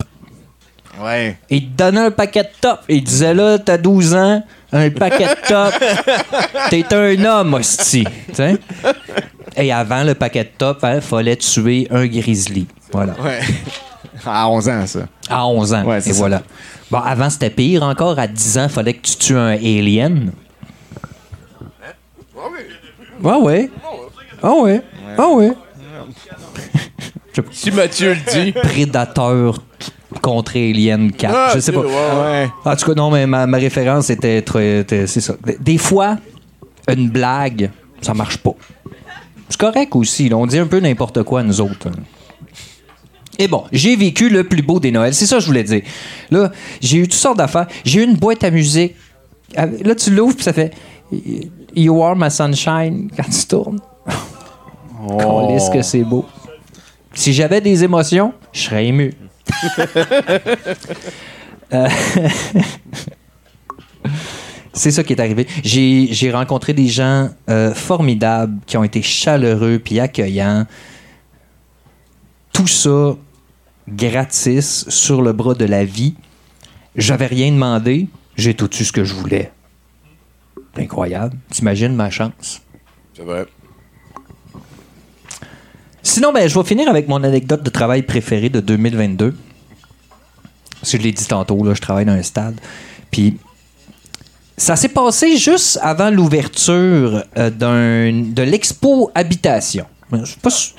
Ouais. Il te donnait un paquet de top. Il disait là, t'as 12 ans, un paquet de top. T'es un homme, hostie. Et avant le paquet de top, il fallait tuer un grizzly. Voilà. Ouais. À 11 ans, ça. À 11 ans. Ouais, et ça. voilà. Bon, avant, c'était pire encore. À 10 ans, il fallait que tu tues un alien. Ouais, ouais. Ah ouais. Ah ouais. Si Mathieu le dit. Prédateur contre Alien 4. Ah, je sais pas. ok, ouais, ouais. En tout cas, non, mais ma, ma référence était C'est ça. Des- Des fois, une blague, ça marche pas. C'est correct aussi. là. On dit un peu n'importe quoi, nous autres. Et bon, j'ai vécu le plus beau des Noëls. C'est ça que je voulais dire. Là, j'ai eu toutes sortes d'affaires. J'ai eu une boîte à musique. Avec- Là, tu l'ouvres, puis ça fait You are my sunshine quand tu tournes. Oh. que c'est beau. Si j'avais des émotions, je serais ému. Euh, C'est ça qui est arrivé. J'ai j'ai rencontré des gens euh, formidables qui ont été chaleureux puis accueillants. Tout ça gratis sur le bras de la vie. J'avais rien demandé. J'ai tout eu ce que je voulais. Incroyable. T'imagines ma chance? C'est vrai. Sinon, ben, je vais finir avec mon anecdote de travail préférée de 2022. Parce que je l'ai dit tantôt, là, je travaille dans un stade. Puis, ça s'est passé juste avant l'ouverture euh, d'un- de l'expo Habitation. Je sais pas si-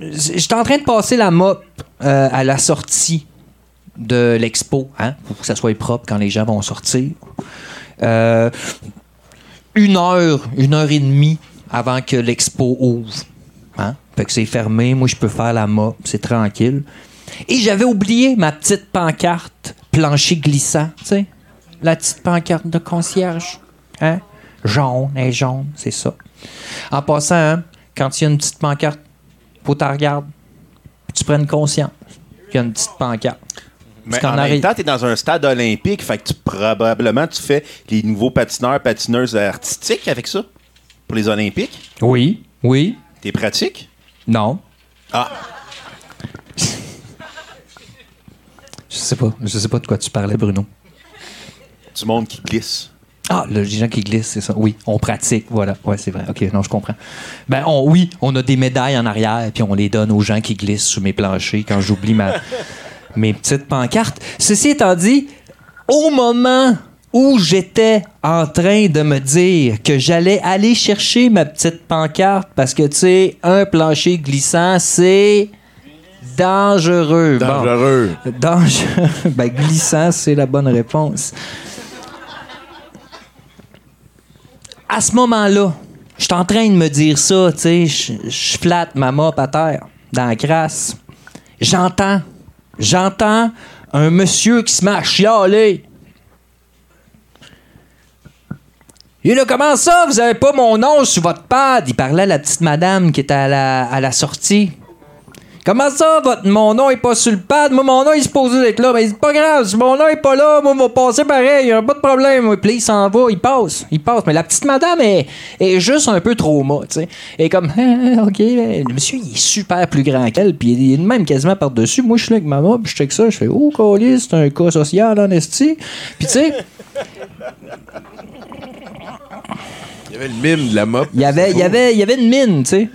J'étais en train de passer la mop euh, à la sortie de l'expo, hein, pour que ça soit propre quand les gens vont sortir. Euh, une heure, une heure et demie avant que l'expo ouvre. Hein? Fait que c'est fermé, moi je peux faire la mop, c'est tranquille. Et j'avais oublié ma petite pancarte plancher glissant, tu sais? La petite pancarte de concierge. Hein? Jaune, est jaune, c'est ça. En passant, hein, quand il y a une petite pancarte, faut que tu regardes. Tu prennes conscience qu'il y a une petite pancarte. Mais qu'en en même temps, t'es dans un stade olympique, fait que tu, probablement tu fais les nouveaux patineurs, patineuses artistiques avec ça? Pour les Olympiques? Oui, oui. T'es pratique? Non. Ah, Je sais pas. Je sais pas de quoi tu parlais, Bruno. du monde qui glisse. Ah, le- les gens qui glissent, c'est ça. Oui, on pratique, voilà. Ouais, c'est vrai. OK, non, je comprends. Ben, on, oui, on a des médailles en arrière, puis on les donne aux gens qui glissent sous mes planchers quand j'oublie ma, mes petites pancartes. Ceci étant dit, au moment où j'étais en train de me dire que j'allais aller chercher ma petite pancarte, parce que, tu sais, un plancher glissant, c'est dangereux. Bon. Dangereux. Dangereux. Ben, glissant, c'est la bonne réponse. À ce moment-là, je suis en train de me dire ça, tu sais, je je flatte ma mop à terre, dans la crasse. J'entends, j'entends un monsieur qui se met à chialer. Et là, comment ça, vous avez pas mon nom sur votre pad? Il parlait à la petite madame qui était à la, à la sortie. Comment ça, votre, mon nom est pas sur le pad? Moi, mon nom, il se posait d'être là. Mais c'est pas grave, si mon nom est pas là, moi, on va passer pareil, y a pas de problème. Puis il s'en va, il passe, il passe. Mais la petite madame est, est juste un peu trauma, tu sais. Et comme, Ah, OK, le monsieur, il est super plus grand qu'elle, puis il est même quasiment par-dessus. Moi, je suis là avec maman, puis je check ça, je fais, oh, colis, c'est un cas social, en esti. Puis tu sais, Il y avait le mime de la mop. il y avait, il y avait, il y avait une mine, tu sais.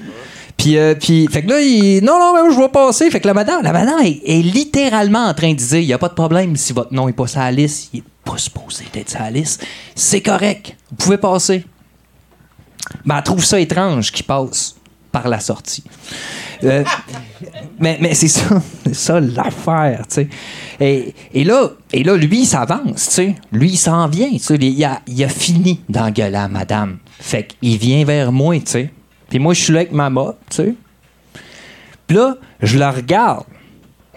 Puis, euh, puis, fait que là, il, non, non, mais je vais passer. Fait que la madame, la madame est, littéralement en train de dire, il n'y a pas de problème si votre nom est pas sur la liste, il est pas supposé d'être sur la liste. C'est correct, vous pouvez passer. Mais elle trouve ça étrange qu'il passe par la sortie. Euh, mais mais c'est ça, ça l'affaire, tu sais. Et, et là, et là, lui, il s'avance, tu sais. Lui, il s'en vient, tu sais. Il a, il a fini d'engueuler à madame. Fait qu'il vient vers moi, tu sais. Puis moi, je suis là avec ma mop, tu sais. Puis là, je la regarde.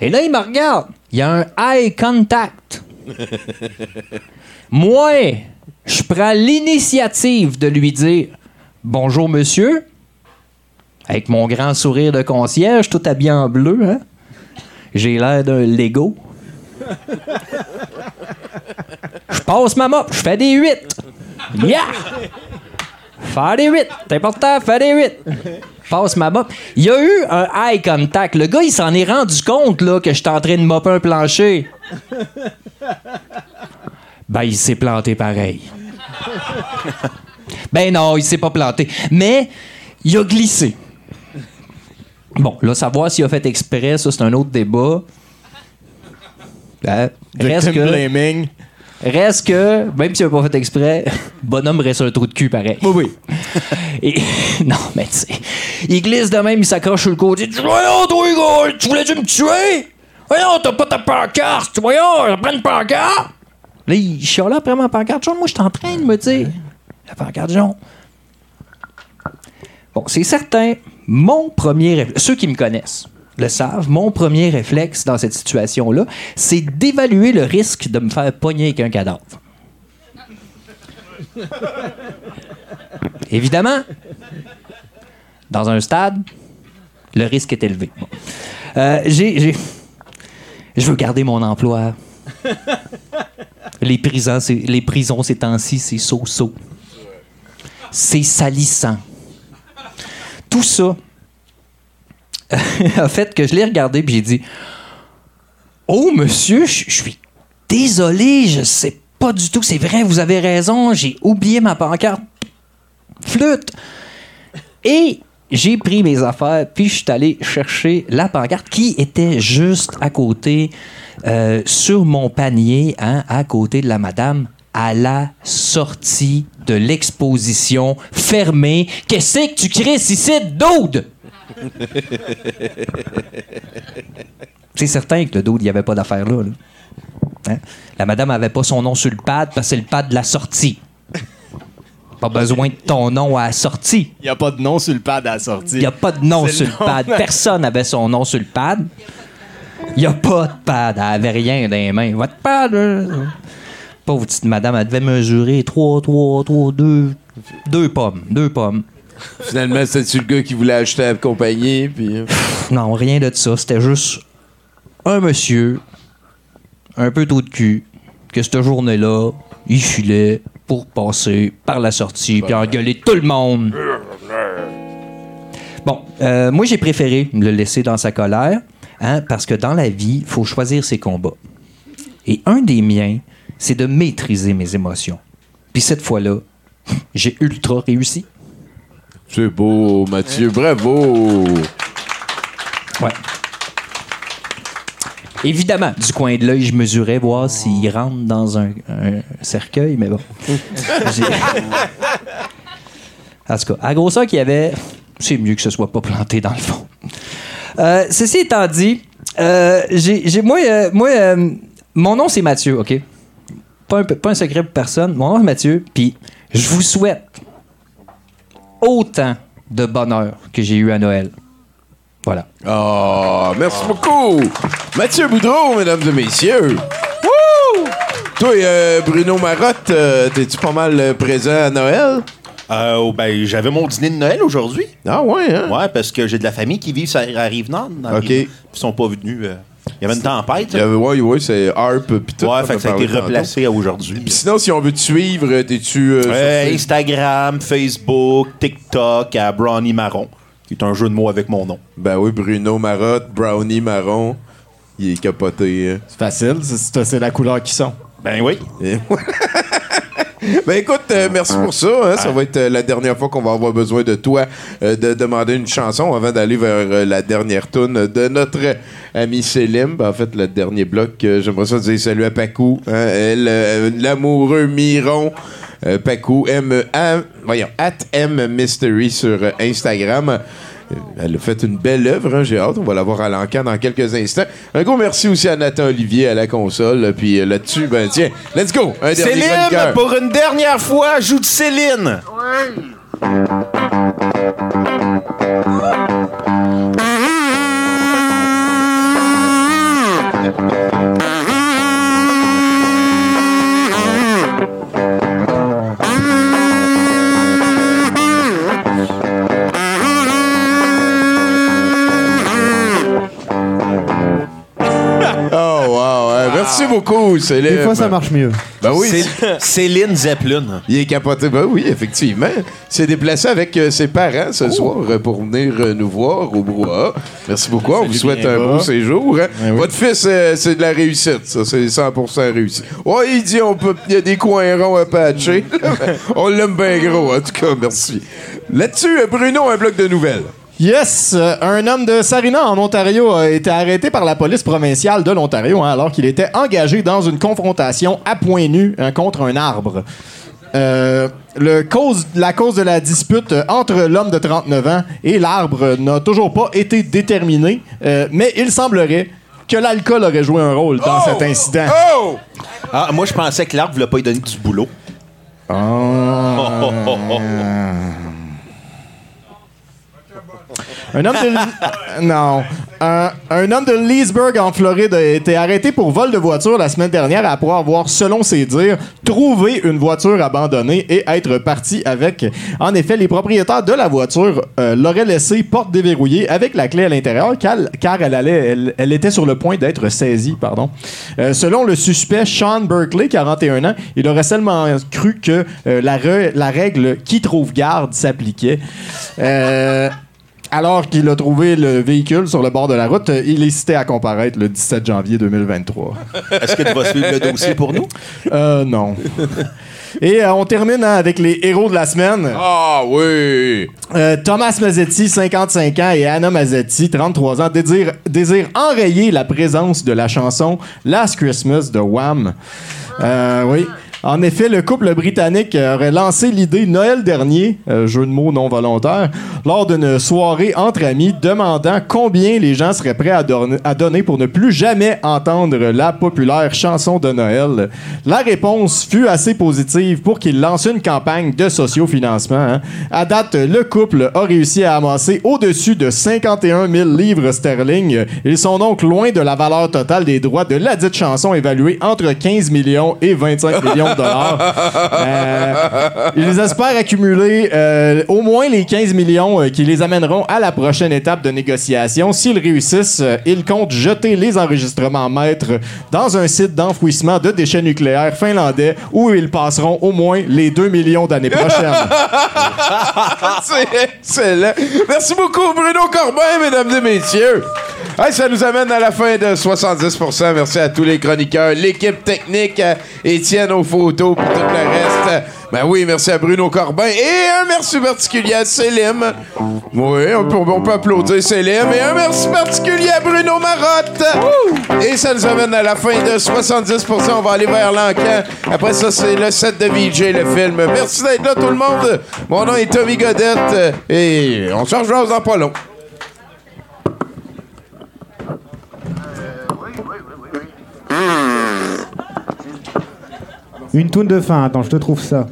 Et là, il me regarde. Il y a un eye contact. Moi, je prends l'initiative de lui dire Bonjour, monsieur. Avec mon grand sourire de concierge, tout habillé en bleu, hein. J'ai l'air d'un Lego. Je passe ma mop, je fais des 8. Yeah! Faire des 8. C'est important, faire des 8. Passe ma mop. Il y a eu un eye contact. Le gars, il s'en est rendu compte là, que j'étais en train de mopper un plancher. Ben, il s'est planté pareil. ben non, il s'est pas planté. Mais il a glissé. Bon, là, savoir s'il a fait exprès, ça, c'est un autre débat. Ben, reste Victim que, blaming. Reste que, même s'il n'a pas fait exprès, bonhomme reste un trou de cul pareil. Oui, oui. Et, non, mais tu sais, il glisse de même, il s'accroche sur le côté. Il dit Voyons, toi, gars, tu voulais-tu me tuer? Voyons, t'as pas ta pancarte. Voyons, prends une pancarte. Là, il chialait après ma pancarte jaune. Moi, train de me dire La pancarte jaune. Bon, c'est certain, mon premier réflexe, ceux qui me connaissent le savent, mon premier réflexe dans cette situation-là, c'est d'évaluer le risque de me faire pogner avec un cadavre. Évidemment, dans un stade, le risque est élevé. Euh, j'ai- j'ai- Je veux garder mon emploi. Les prisons, c'est- les prisons ces temps-ci, c'est so-so. C'est salissant. Tout ça a fait que je l'ai regardé et j'ai dit Oh, monsieur, je je suis désolé, je sais pas du tout. C'est vrai, vous avez raison, j'ai oublié ma pancarte. Flûte. Et j'ai pris mes affaires, puis je suis allé chercher la pancarte qui était juste à côté, euh, sur mon panier, hein, à côté de la madame, à la sortie de l'exposition fermée. Qu'est-ce que tu crées ici, dude? C'est certain que le dude, il n'y avait pas d'affaire là. là. Hein? La madame avait pas son nom sur le pad parce que c'est le pad de la sortie. Pas besoin de ton nom à la sortie. Il n'y a pas de nom sur le pad à la sortie. Il n'y a pas de nom sur le pad. Personne n'avait son nom sur le pad. Il n'y a pas de pad. Elle avait rien dans les mains. Votre pad. euh, Pauvre petite madame, elle devait mesurer 3, 3, 3, 2, 2 pommes. 2 pommes. Finalement, c'était-tu le gars qui voulait acheter la compagnie? Puis... euh, Non, rien de ça. C'était juste un monsieur, un peu tôt de cul, que cette journée-là, il filait pour passer par la sortie puis engueuler tout le monde. Bon, euh, moi, j'ai préféré le laisser dans sa colère, hein, parce que dans la vie, il faut choisir ses combats. Et un des miens, c'est de maîtriser mes émotions. Puis cette fois-là, j'ai ultra réussi. C'est beau, Mathieu. Bravo! Ouais. Évidemment, du coin de l'œil, je mesurais voir s'il rentre dans un, un cercueil, mais bon. J'ai- en tout cas, à grosseur qu'il y avait, c'est mieux que ce soit pas planté dans le fond. Euh, ceci étant dit, euh, j'ai, j'ai- moi, euh, moi euh, mon nom c'est Mathieu, OK? Pas un, pas un secret pour personne. Mon nom c'est Mathieu, puis je vous souhaite autant de bonheur que j'ai eu à Noël. Voilà. Oh, merci beaucoup! Mathieu Boudreau, mesdames et messieurs! Wouh! Toi, euh, Bruno Marotte, euh, t'es-tu pas mal euh, présent à Noël? Euh, oh, ben, j'avais mon dîner de Noël aujourd'hui. Ah ouais, hein? Ouais, parce que j'ai de la famille qui vit sur la Rive-Nord. OK. Rive- Ils sont pas venus. Il y avait une tempête. Il y avait- ouais, ouais, c'est Harp pis tout. Ouais, fait que ça a été tantôt. replacé à aujourd'hui. Sinon, si on veut te suivre, euh, t'es-tu. euh, Euh, sur- Instagram, Facebook, TikTok à Brownie Marron, qui est un jeu de mots avec mon nom. Ben oui, Bruno Marotte, Brownie Marron. Il est capoté. hein. C'est facile, c'est c'est la couleur qui sont. Ben oui. Ben écoute, euh, merci pour ça. hein. Ça va être euh, la dernière fois qu'on va avoir besoin de toi euh, de demander une chanson avant d'aller vers la dernière tune de notre ami Célim. Ben, en fait, le dernier bloc, j'aimerais ça dire salut à Pacou. hein. L'amoureux Miron. Pacou, M, A- voyons, at M Mystery sur Instagram. Elle a fait une belle œuvre, hein, j'ai hâte. On va la voir à l'encan dans quelques instants. Un gros merci aussi à Nathan Olivier à la console. Puis euh, là-dessus, ben tiens, let's go! Un Céline, pour une dernière fois, joue de Céline. Merci beaucoup, Céline. Des fois, ça marche mieux. Ben oui. Cé- Céline Zeppelin. Il est capoté. Ben oui, effectivement. Il s'est déplacé avec euh, ses parents ce soir euh, pour venir euh, nous voir au Brouhaha. Merci beaucoup. On vous souhaite un beau séjour. hein. Ben oui. Votre fils, euh, c'est de la réussite. Ça, c'est 100% réussi. Ouais, il dit on peut, il y a des coins ronds à patcher. on l'aime bien gros, en tout cas. Merci. Là-dessus, euh, Bruno, un bloc de nouvelles. Yes! euh, un homme de Sarina, en Ontario, a été arrêté par la police provinciale de l'Ontario hein, alors qu'il était engagé dans une confrontation à point nu hein, contre un arbre. Euh, le cause, la cause de la dispute euh, entre l'homme de 39 ans et l'arbre n'a toujours pas été déterminée, euh, mais il semblerait que l'alcool aurait joué un rôle dans cet incident. Oh! Ah, moi, je pensais que l'arbre voulait pas lui donner du boulot. Oh, oh, oh, oh. Un homme de non, un, homme de Leesburg en Floride a été arrêté pour vol de voiture la semaine dernière après avoir, selon ses dires, trouvé une voiture abandonnée et être parti avec. En effet, les propriétaires de la voiture euh, l'auraient laissée porte déverrouillée avec la clé à l'intérieur car, elle était sur le point d'être saisie. Euh, selon le suspect Sean Berkeley, 41 ans, il aurait seulement cru que euh, la, la règle qui trouve garde s'appliquait. Alors qu'il a trouvé le véhicule sur le bord de la route, euh, il est cité à comparaître le 17 janvier 2023. Est-ce que tu vas suivre le dossier pour nous? Euh, non. Et euh, on termine hein, avec les héros de la semaine. Ah oui! Euh, Thomas Mazzetti, 55 ans, et Anna Mazzetti, 33 ans, désirent, enrayer la présence de la chanson Last Christmas de Wham. Euh, oui. En effet, le couple britannique aurait lancé l'idée Noël dernier, euh, jeu de mots non volontaire, lors d'une soirée entre amis, demandant combien les gens seraient prêts à, donner- pour ne plus jamais entendre la populaire chanson de Noël. La réponse fut assez positive pour qu'ils lancent une campagne de sociofinancement. hein. À date, le couple a réussi à amasser au-dessus de 51 000 livres sterling. Ils sont donc loin de la valeur totale des droits de la dite chanson évaluée entre 15 millions et 25 millions Euh, ils espèrent accumuler euh, au moins les 15 millions euh, qui les amèneront à la prochaine étape de négociation. S'ils réussissent, ils comptent jeter les enregistrements maîtres dans un site d'enfouissement de déchets nucléaires finlandais où ils passeront au moins les 2 millions d'années prochaines. C'est excellent. Merci beaucoup, Bruno Corbin, mesdames et messieurs. Hey, ça nous amène à la fin de 70%. Merci à tous les chroniqueurs, l'équipe technique, à Étienne aux photos, puis tout le reste. Ben oui, merci à Bruno Corbin. Et un merci particulier à Célim. Oui, on peut, on peut applaudir Célim. Et un merci particulier à Bruno Marotte. Et ça nous amène à la fin de 70%. On va aller vers l'encan. Après ça, c'est le set de VJ, le film. Merci d'être là, tout le monde. Mon nom est Tommy Godette. Et on se rejoint dans pas long. Une toune de fin, attends, je te trouve ça.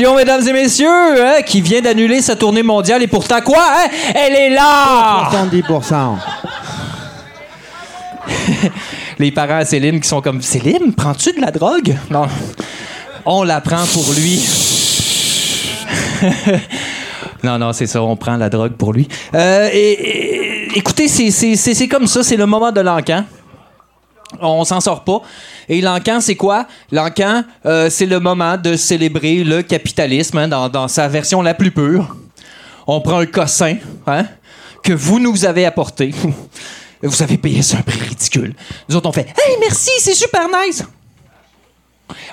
Dion, mesdames et messieurs, hein, qui vient d'annuler sa tournée mondiale et pourtant quoi? hein? Elle est là! 70%. Les parents à Céline qui sont comme Céline, prends-tu de la drogue? Non. On la prend pour lui. non, non, c'est ça, on prend la drogue pour lui. Euh, et, et- écoutez, c'est comme ça, c'est le moment de l'encan. On s'en sort pas. Et l'encan, c'est quoi? L'encan, euh, c'est le moment de célébrer le capitalisme hein, dans, sa version la plus pure. On prend un cossin hein, que vous nous avez apporté. Vous avez payé ça un prix ridicule. Nous autres, on fait Hey, merci, c'est super nice!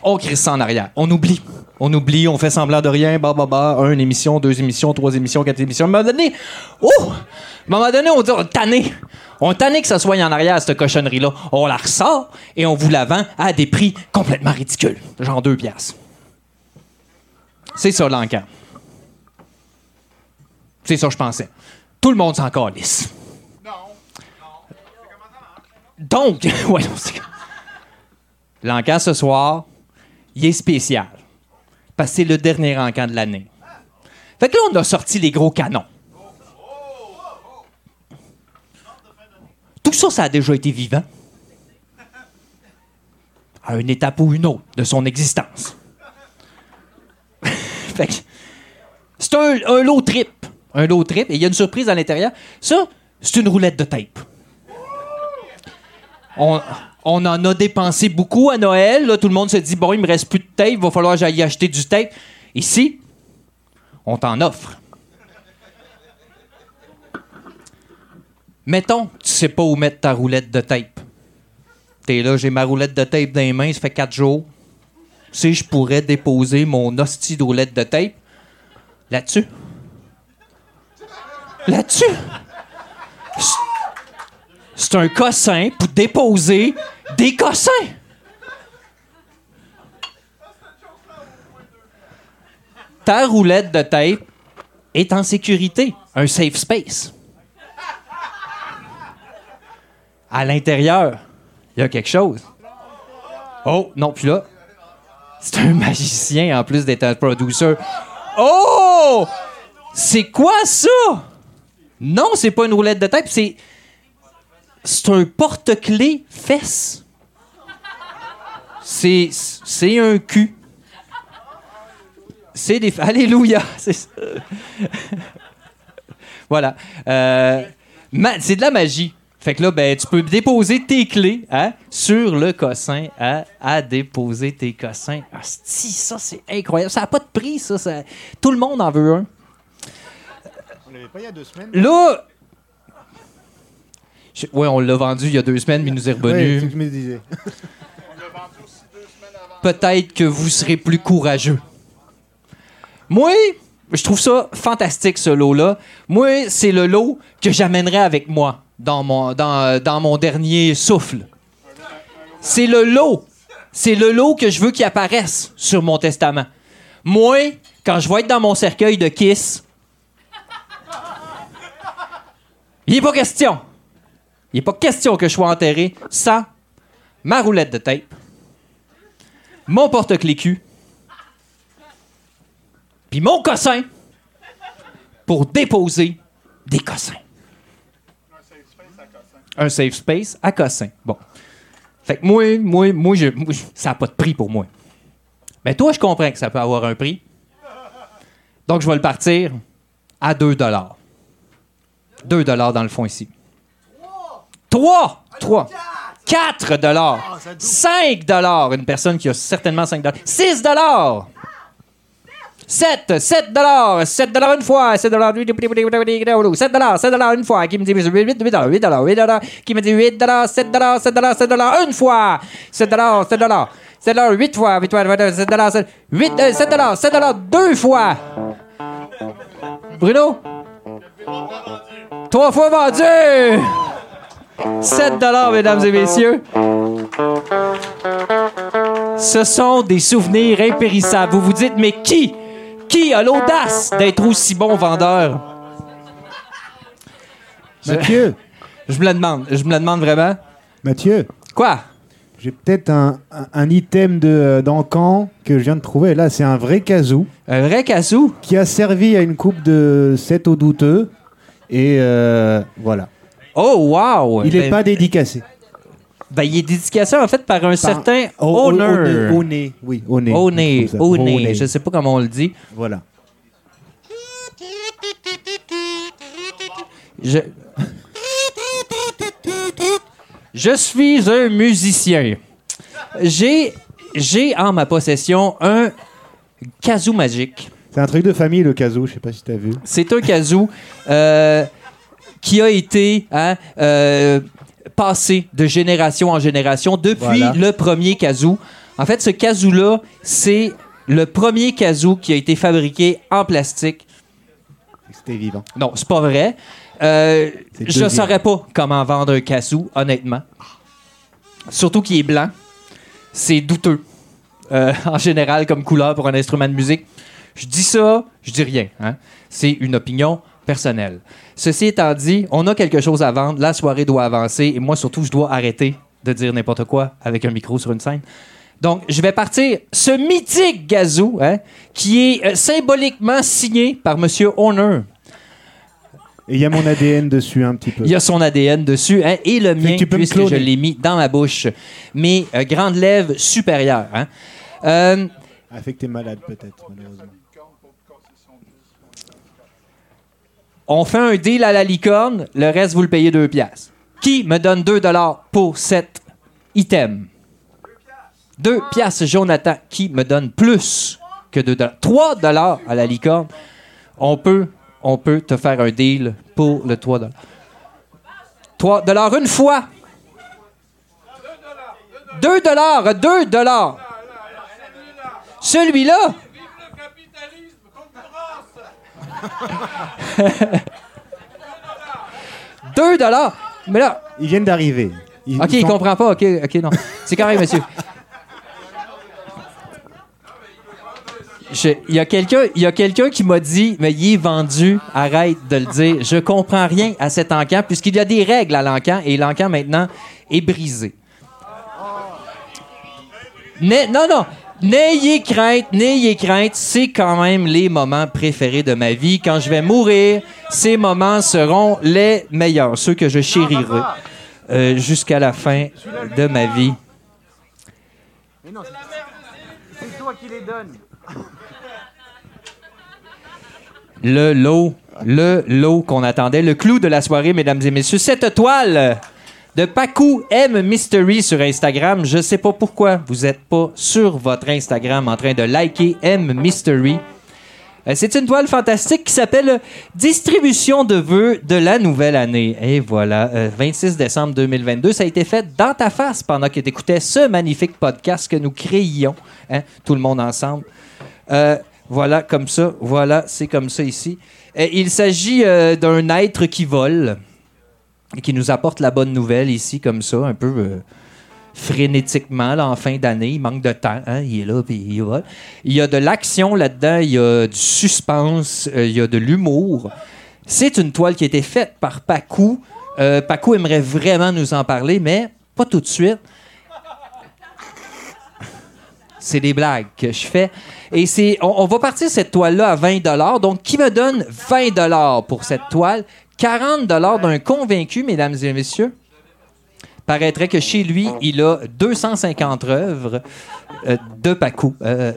On crie ça en arrière. On oublie. On oublie, on fait semblant de rien. Bah, bah, bah. Un émission, deux émissions, trois émissions, quatre émissions. À un moment donné, oh! À un donné, on dit, on tanné. On tanné que ça soit en arrière, cette cochonnerie-là. On la ressort et on vous la vend à des prix complètement ridicules. Genre deux piastres. C'est ça, l'encan. C'est ça, je pensais. Tout le monde s'en calisse. Donc, ouais, non, c'est- L'encan ce soir, il est spécial. Parce que c'est le dernier encan de l'année. Fait que là, on a sorti les gros canons. Tout ça, ça a déjà été vivant. À une étape ou une autre de son existence. fait que c'est un, un lot trip. Un lot trip. Et il y a une surprise à l'intérieur. Ça, c'est une roulette de tape. On, on en a dépensé beaucoup à Noël. tout le monde se dit bon, il me reste plus de tape, il va falloir que j'aille acheter du tape. Ici, on t'en offre. Mettons, tu sais pas où mettre ta roulette de tape. T'es là, j'ai ma roulette de tape dans les mains, ça fait quatre jours. Si je pourrais déposer mon hostie roulette de tape là-dessus. Là-dessus. C'est un cossin pour déposer des cossins. Ta roulette de tape est en sécurité, un safe space. À l'intérieur, il y a quelque chose. Oh, non, puis là, c'est un magicien en plus d'être un producer. Oh! C'est quoi ça? Non, c'est pas une roulette de tape, c'est c'est un porte-clés fesse. C'est c'est un cul. C'est des alléluia, c'est ça. voilà. Euh, ma- c'est de la magie. Fait que là, ben, tu peux déposer tes clés hein, sur le cossin hein, à déposer tes cossins. Asti, ça, c'est incroyable. Ça n'a pas de prix, ça, ça. Tout le monde en veut un. On l'avait pas il y a deux semaines. Là, je- ouais, on l'a vendu il y a deux semaines, mais il nous est revenu. me disais. Peut-être que vous serez plus courageux. Moi, je trouve ça fantastique, ce lot-là. Moi, c'est le lot que j'amènerai avec moi dans mon, dans, dans mon dernier souffle. C'est le lot. C'est le lot que je veux qu'il apparaisse sur mon testament. Moi, quand je vais être dans mon cercueil de Kiss, il n'est pas question. Il n'est pas question que je sois enterré sans ma roulette de tape, mon porte-clés cul, puis mon cossin pour déposer des cossins. Un safe space à cossin. Bon. Fait que moi, moi, moi, je- ça n'a pas de prix pour moi. Mais toi, je comprends que ça peut avoir un prix. Donc, je vais le partir à 2 2 dans le fond ici. 3! 3! 4 dollars. 5 dollars. Une personne qui a certainement 5 dollars. 6 dollars. 7, 7 dollars, 7 dollars une fois, 7 dollars, 7 dollars, 7 dollars une fois, qui me dit 8, 8 dollars, 8 dollars, 8 dollars, qui me dit 8 dollars, 7 dollars, 7 dollars, 7 dollars une fois, 7 dollars, 7 dollars, 7 dollars 8 fois, 8 fois, 7 dollars, 8, 7 dollars, 7 dollars deux fois. Bruno? Trois fois vendu! 7 dollars, mesdames et messieurs. Ce sont des souvenirs impérissables. Vous vous dites, mais qui, qui a l'audace d'être aussi bon vendeur? Je- Mathieu. Je me le demande. Je me le demande vraiment. Mathieu. Quoi? J'ai peut-être un, un- un item de d'encan que je viens de trouver. Là, c'est un vrai casou. Un vrai casou? Qui a servi à une coupe de 7 au douteux. Et euh, voilà. Oh, wow! Il n'est Ben- pas dédicacé. Ben, il est dédicacé en fait par un certain au- owner. nez, oui, au nez. nez. Je sais pas comment on le dit. Voilà. Je... Je suis un musicien. J'ai, j'ai en ma possession un kazoo magique. C'est un truc de famille, le casou. Je sais pas si tu as vu. C'est un kazoo euh, qui a été hein, euh, passé de génération en génération depuis Voilà. le premier kazoo. En fait, ce kazoo-là, c'est le premier kazoo qui a été fabriqué en plastique. C'était vivant. Non, c'est pas vrai. Euh, je ne saurais pas comment vendre un kazoo, honnêtement. Surtout qu'il est blanc. C'est douteux. euh, en général, comme couleur pour un instrument de musique. Je dis ça, je dis rien. hein. C'est une opinion personnelle. Ceci étant dit, on a quelque chose à vendre. La soirée doit avancer. Et moi, surtout, je dois arrêter de dire n'importe quoi avec un micro sur une scène. Donc, je vais partir ce mythique gazou, hein, qui est euh, symboliquement signé par Monsieur Horner. Et il y a mon ADN dessus un petit peu. Il y a son ADN dessus hein, et le mien, peux me puisque je l'ai mis dans ma bouche. Mes euh, grandes lèvres supérieures. hein. Euh, Ah, que t'es malade peut-être, malheureusement. On fait un deal à la licorne, le reste, vous le payez 2 piastres. Qui me donne 2 dollars pour cet item? 2 piastres, Jonathan. Qui me donne plus que 2 dollars? 3 dollars à la licorne. On peut, on peut te faire un deal pour le 3 dollars. 3 dollars une fois. 2 dollars, 2 dollars. Celui-là. 2 dollars. Mais là. Ils viennent d'arriver. Ils ok, il sont- comprend pas. Ok, ok, non. C'est correct, monsieur. Je- Il y a quelqu'un il y a quelqu'un qui m'a dit, mais il est vendu, arrête de le dire. Je comprends rien à cet encan, puisqu'il y a des règles à l'encan, et l'encan maintenant est brisé. Non, non. N'ayez crainte, n'ayez crainte. C'est quand même les moments préférés de ma vie. Quand je vais mourir, ces moments seront les meilleurs, ceux que je chérirai euh, jusqu'à la fin de ma vie. Mais non, c'est- c'est toi qui les donnes. Le lot, le lot qu'on attendait, le clou de la soirée, mesdames et messieurs, cette toile de Pacu M Mystery sur Instagram. Je sais pas pourquoi vous êtes pas sur votre Instagram en train de liker M Mystery. Euh, C'est une toile fantastique qui s'appelle Distribution de vœux de la nouvelle année. Et voilà, euh, 26 décembre 2022. Ça a été fait dans ta face pendant que tu écoutais ce magnifique podcast que nous créions, hein, tout le monde ensemble. Euh, voilà, comme ça. Voilà, c'est comme ça ici. Euh, il s'agit euh, d'un être qui vole qui nous apporte la bonne nouvelle ici, comme ça, un peu euh, frénétiquement, là, en fin d'année. Il manque de temps. hein, Il est là, puis il vole. Il y a de l'action là-dedans, il y a du suspense, euh, il y a de l'humour. C'est une toile qui a été faite par Pacu. Euh, Pacu aimerait vraiment nous en parler, mais pas tout de suite. C'est des blagues que je fais. Et c'est, on, on va partir cette toile-là à 20 Donc, qui me donne 20 pour cette toile? 40 d'un convaincu, mesdames et messieurs. Paraîtrait que chez lui, il a 250 œuvres euh, de Pacu. Euh,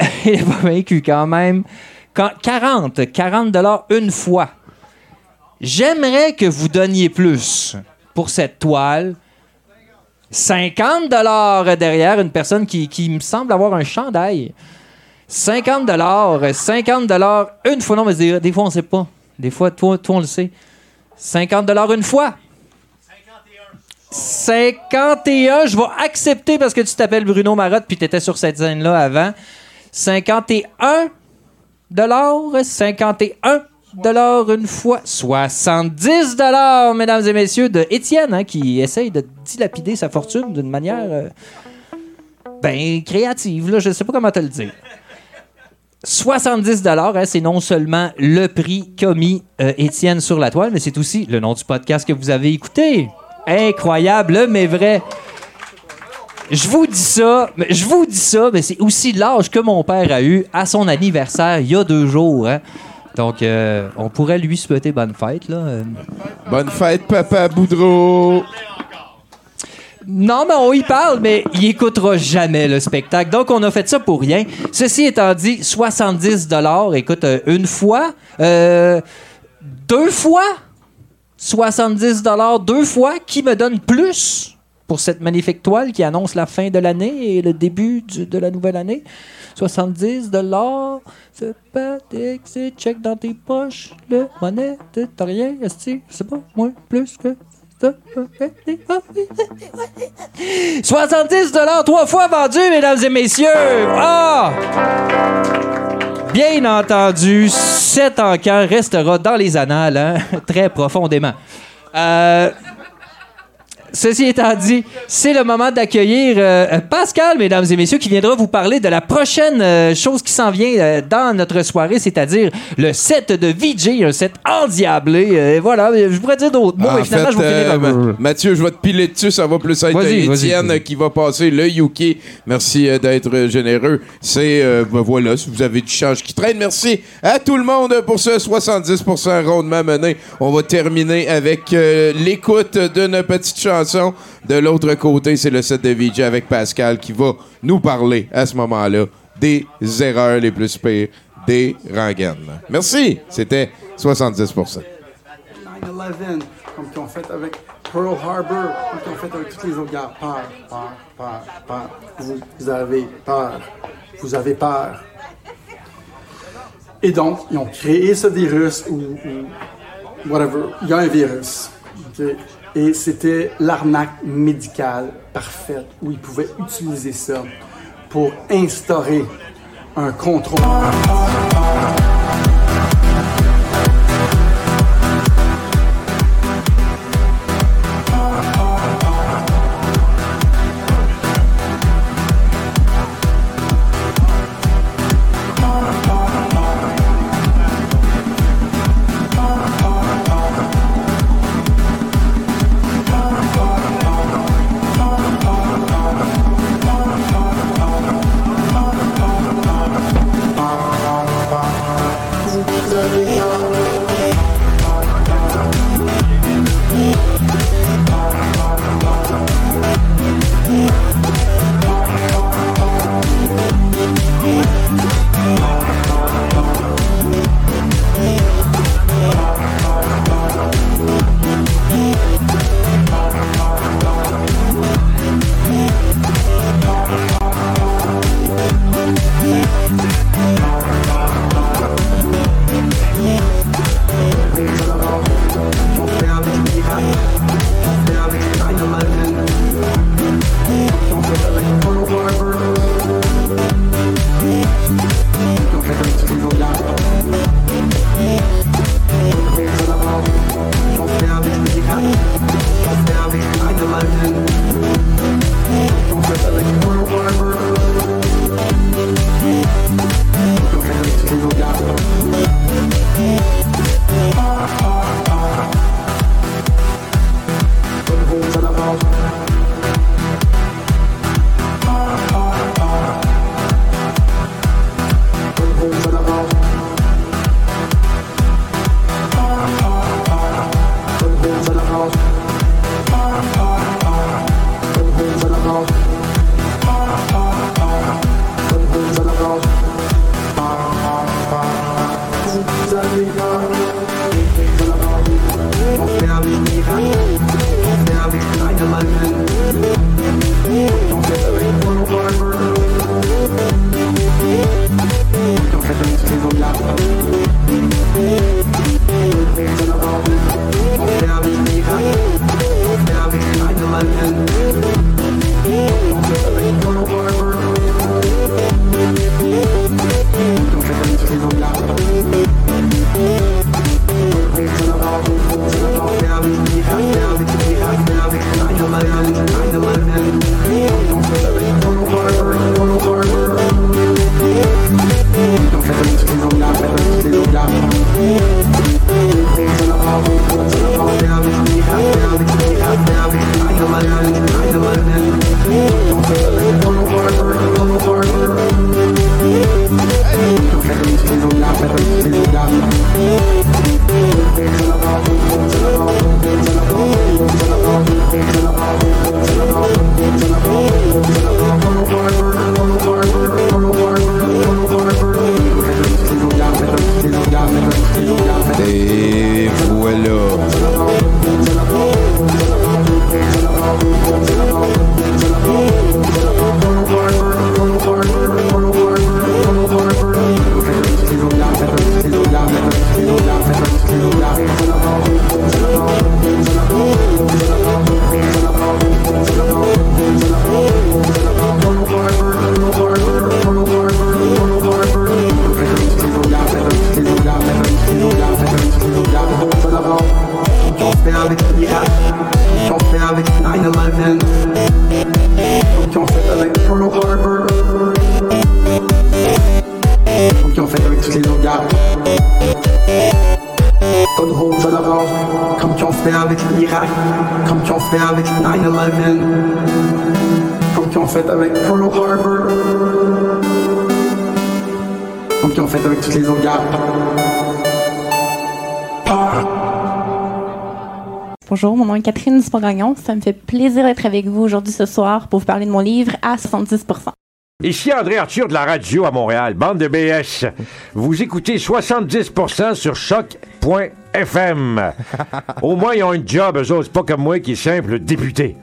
il est convaincu quand même. Quand- 40, 40 une fois. J'aimerais que vous donniez plus pour cette toile. 50 dollars derrière une personne qui, qui me semble avoir un chandail. 50 dollars, 50 dollars une fois. Non, mais des, des fois, on sait pas. Des fois, toi, toi on le sait. 50 dollars une fois. 51, je vais accepter parce que tu t'appelles Bruno Marotte puis tu étais sur cette scène-là avant. 51 dollars, 51 dollars une fois, 70 dollars, mesdames et messieurs, de Étienne hein, qui essaye de dilapider sa fortune d'une manière euh, ben créative, là, je sais pas comment te le dire. 70 dollars, hein, c'est non seulement le prix qu'a mis euh, Étienne sur la toile, mais c'est aussi le nom du podcast que vous avez écouté. Incroyable, mais vrai. Je vous dis ça, mais je vous dis ça, mais c'est aussi l'âge que mon père a eu à son anniversaire il y a deux jours. hein. Donc, euh, on pourrait lui souhaiter bonne fête. Là. Bonne fête, Papa Boudreau! Non, mais on y parle, mais il écoutera jamais le spectacle. Donc, on a fait ça pour rien. Ceci étant dit, 70 écoute, euh, une fois, euh, deux fois, 70 deux fois, qui me donne plus pour cette magnifique toile qui annonce la fin de l'année et le début de la nouvelle année? 70 c'est pas c'est check dans tes poches, le monnaie, t'as rien, sais pas, moins, plus que ça. 70 trois fois vendu, mesdames et messieurs. Ah! Bien entendu, cet encan restera dans les annales, hein, très profondément. Euh, Ceci étant dit, c'est le moment d'accueillir euh, Pascal, mesdames et messieurs, qui viendra vous parler de la prochaine euh, chose qui s'en vient euh, dans notre soirée, c'est-à-dire le set de VJ, un set endiablé. Euh, voilà, je pourrais dire d'autres mots, mais finalement, fait, je vais finir euh, par- Ma- Mathieu, je vais te piler dessus. Ça va plus être Étienne vas-y. qui va passer le UK. Merci euh, d'être généreux. C'est, euh, ben voilà, si vous avez du change qui traîne. Merci à tout le monde pour ce 70% rondement mené. On va terminer avec euh, l'écoute d'une petite chanson. De l'autre côté, c'est le set de VJ avec Pascal qui va nous parler à ce moment-là des erreurs les plus pires des rengaines. Merci. C'était 70%. 9-11, comme qu'ils ont fait avec Pearl Harbor, comme qu'ils ont fait avec toutes les autres guerres. Peur, peur, peur, peur. Vous, avez peur. Vous avez peur. Et donc, ils ont créé ce virus ou, ou whatever. Il y a un virus. ok? Et c'était l'arnaque médicale parfaite où ils pouvaient utiliser ça pour instaurer un contrôle. Ça me fait plaisir d'être avec vous aujourd'hui ce soir pour vous parler de mon livre à 70% Ici André Arthur de la radio à Montréal, bande de BS. Vous écoutez 70% sur choc.fm. Au moins, ils ont une job, eux autres, pas comme moi qui est simple député.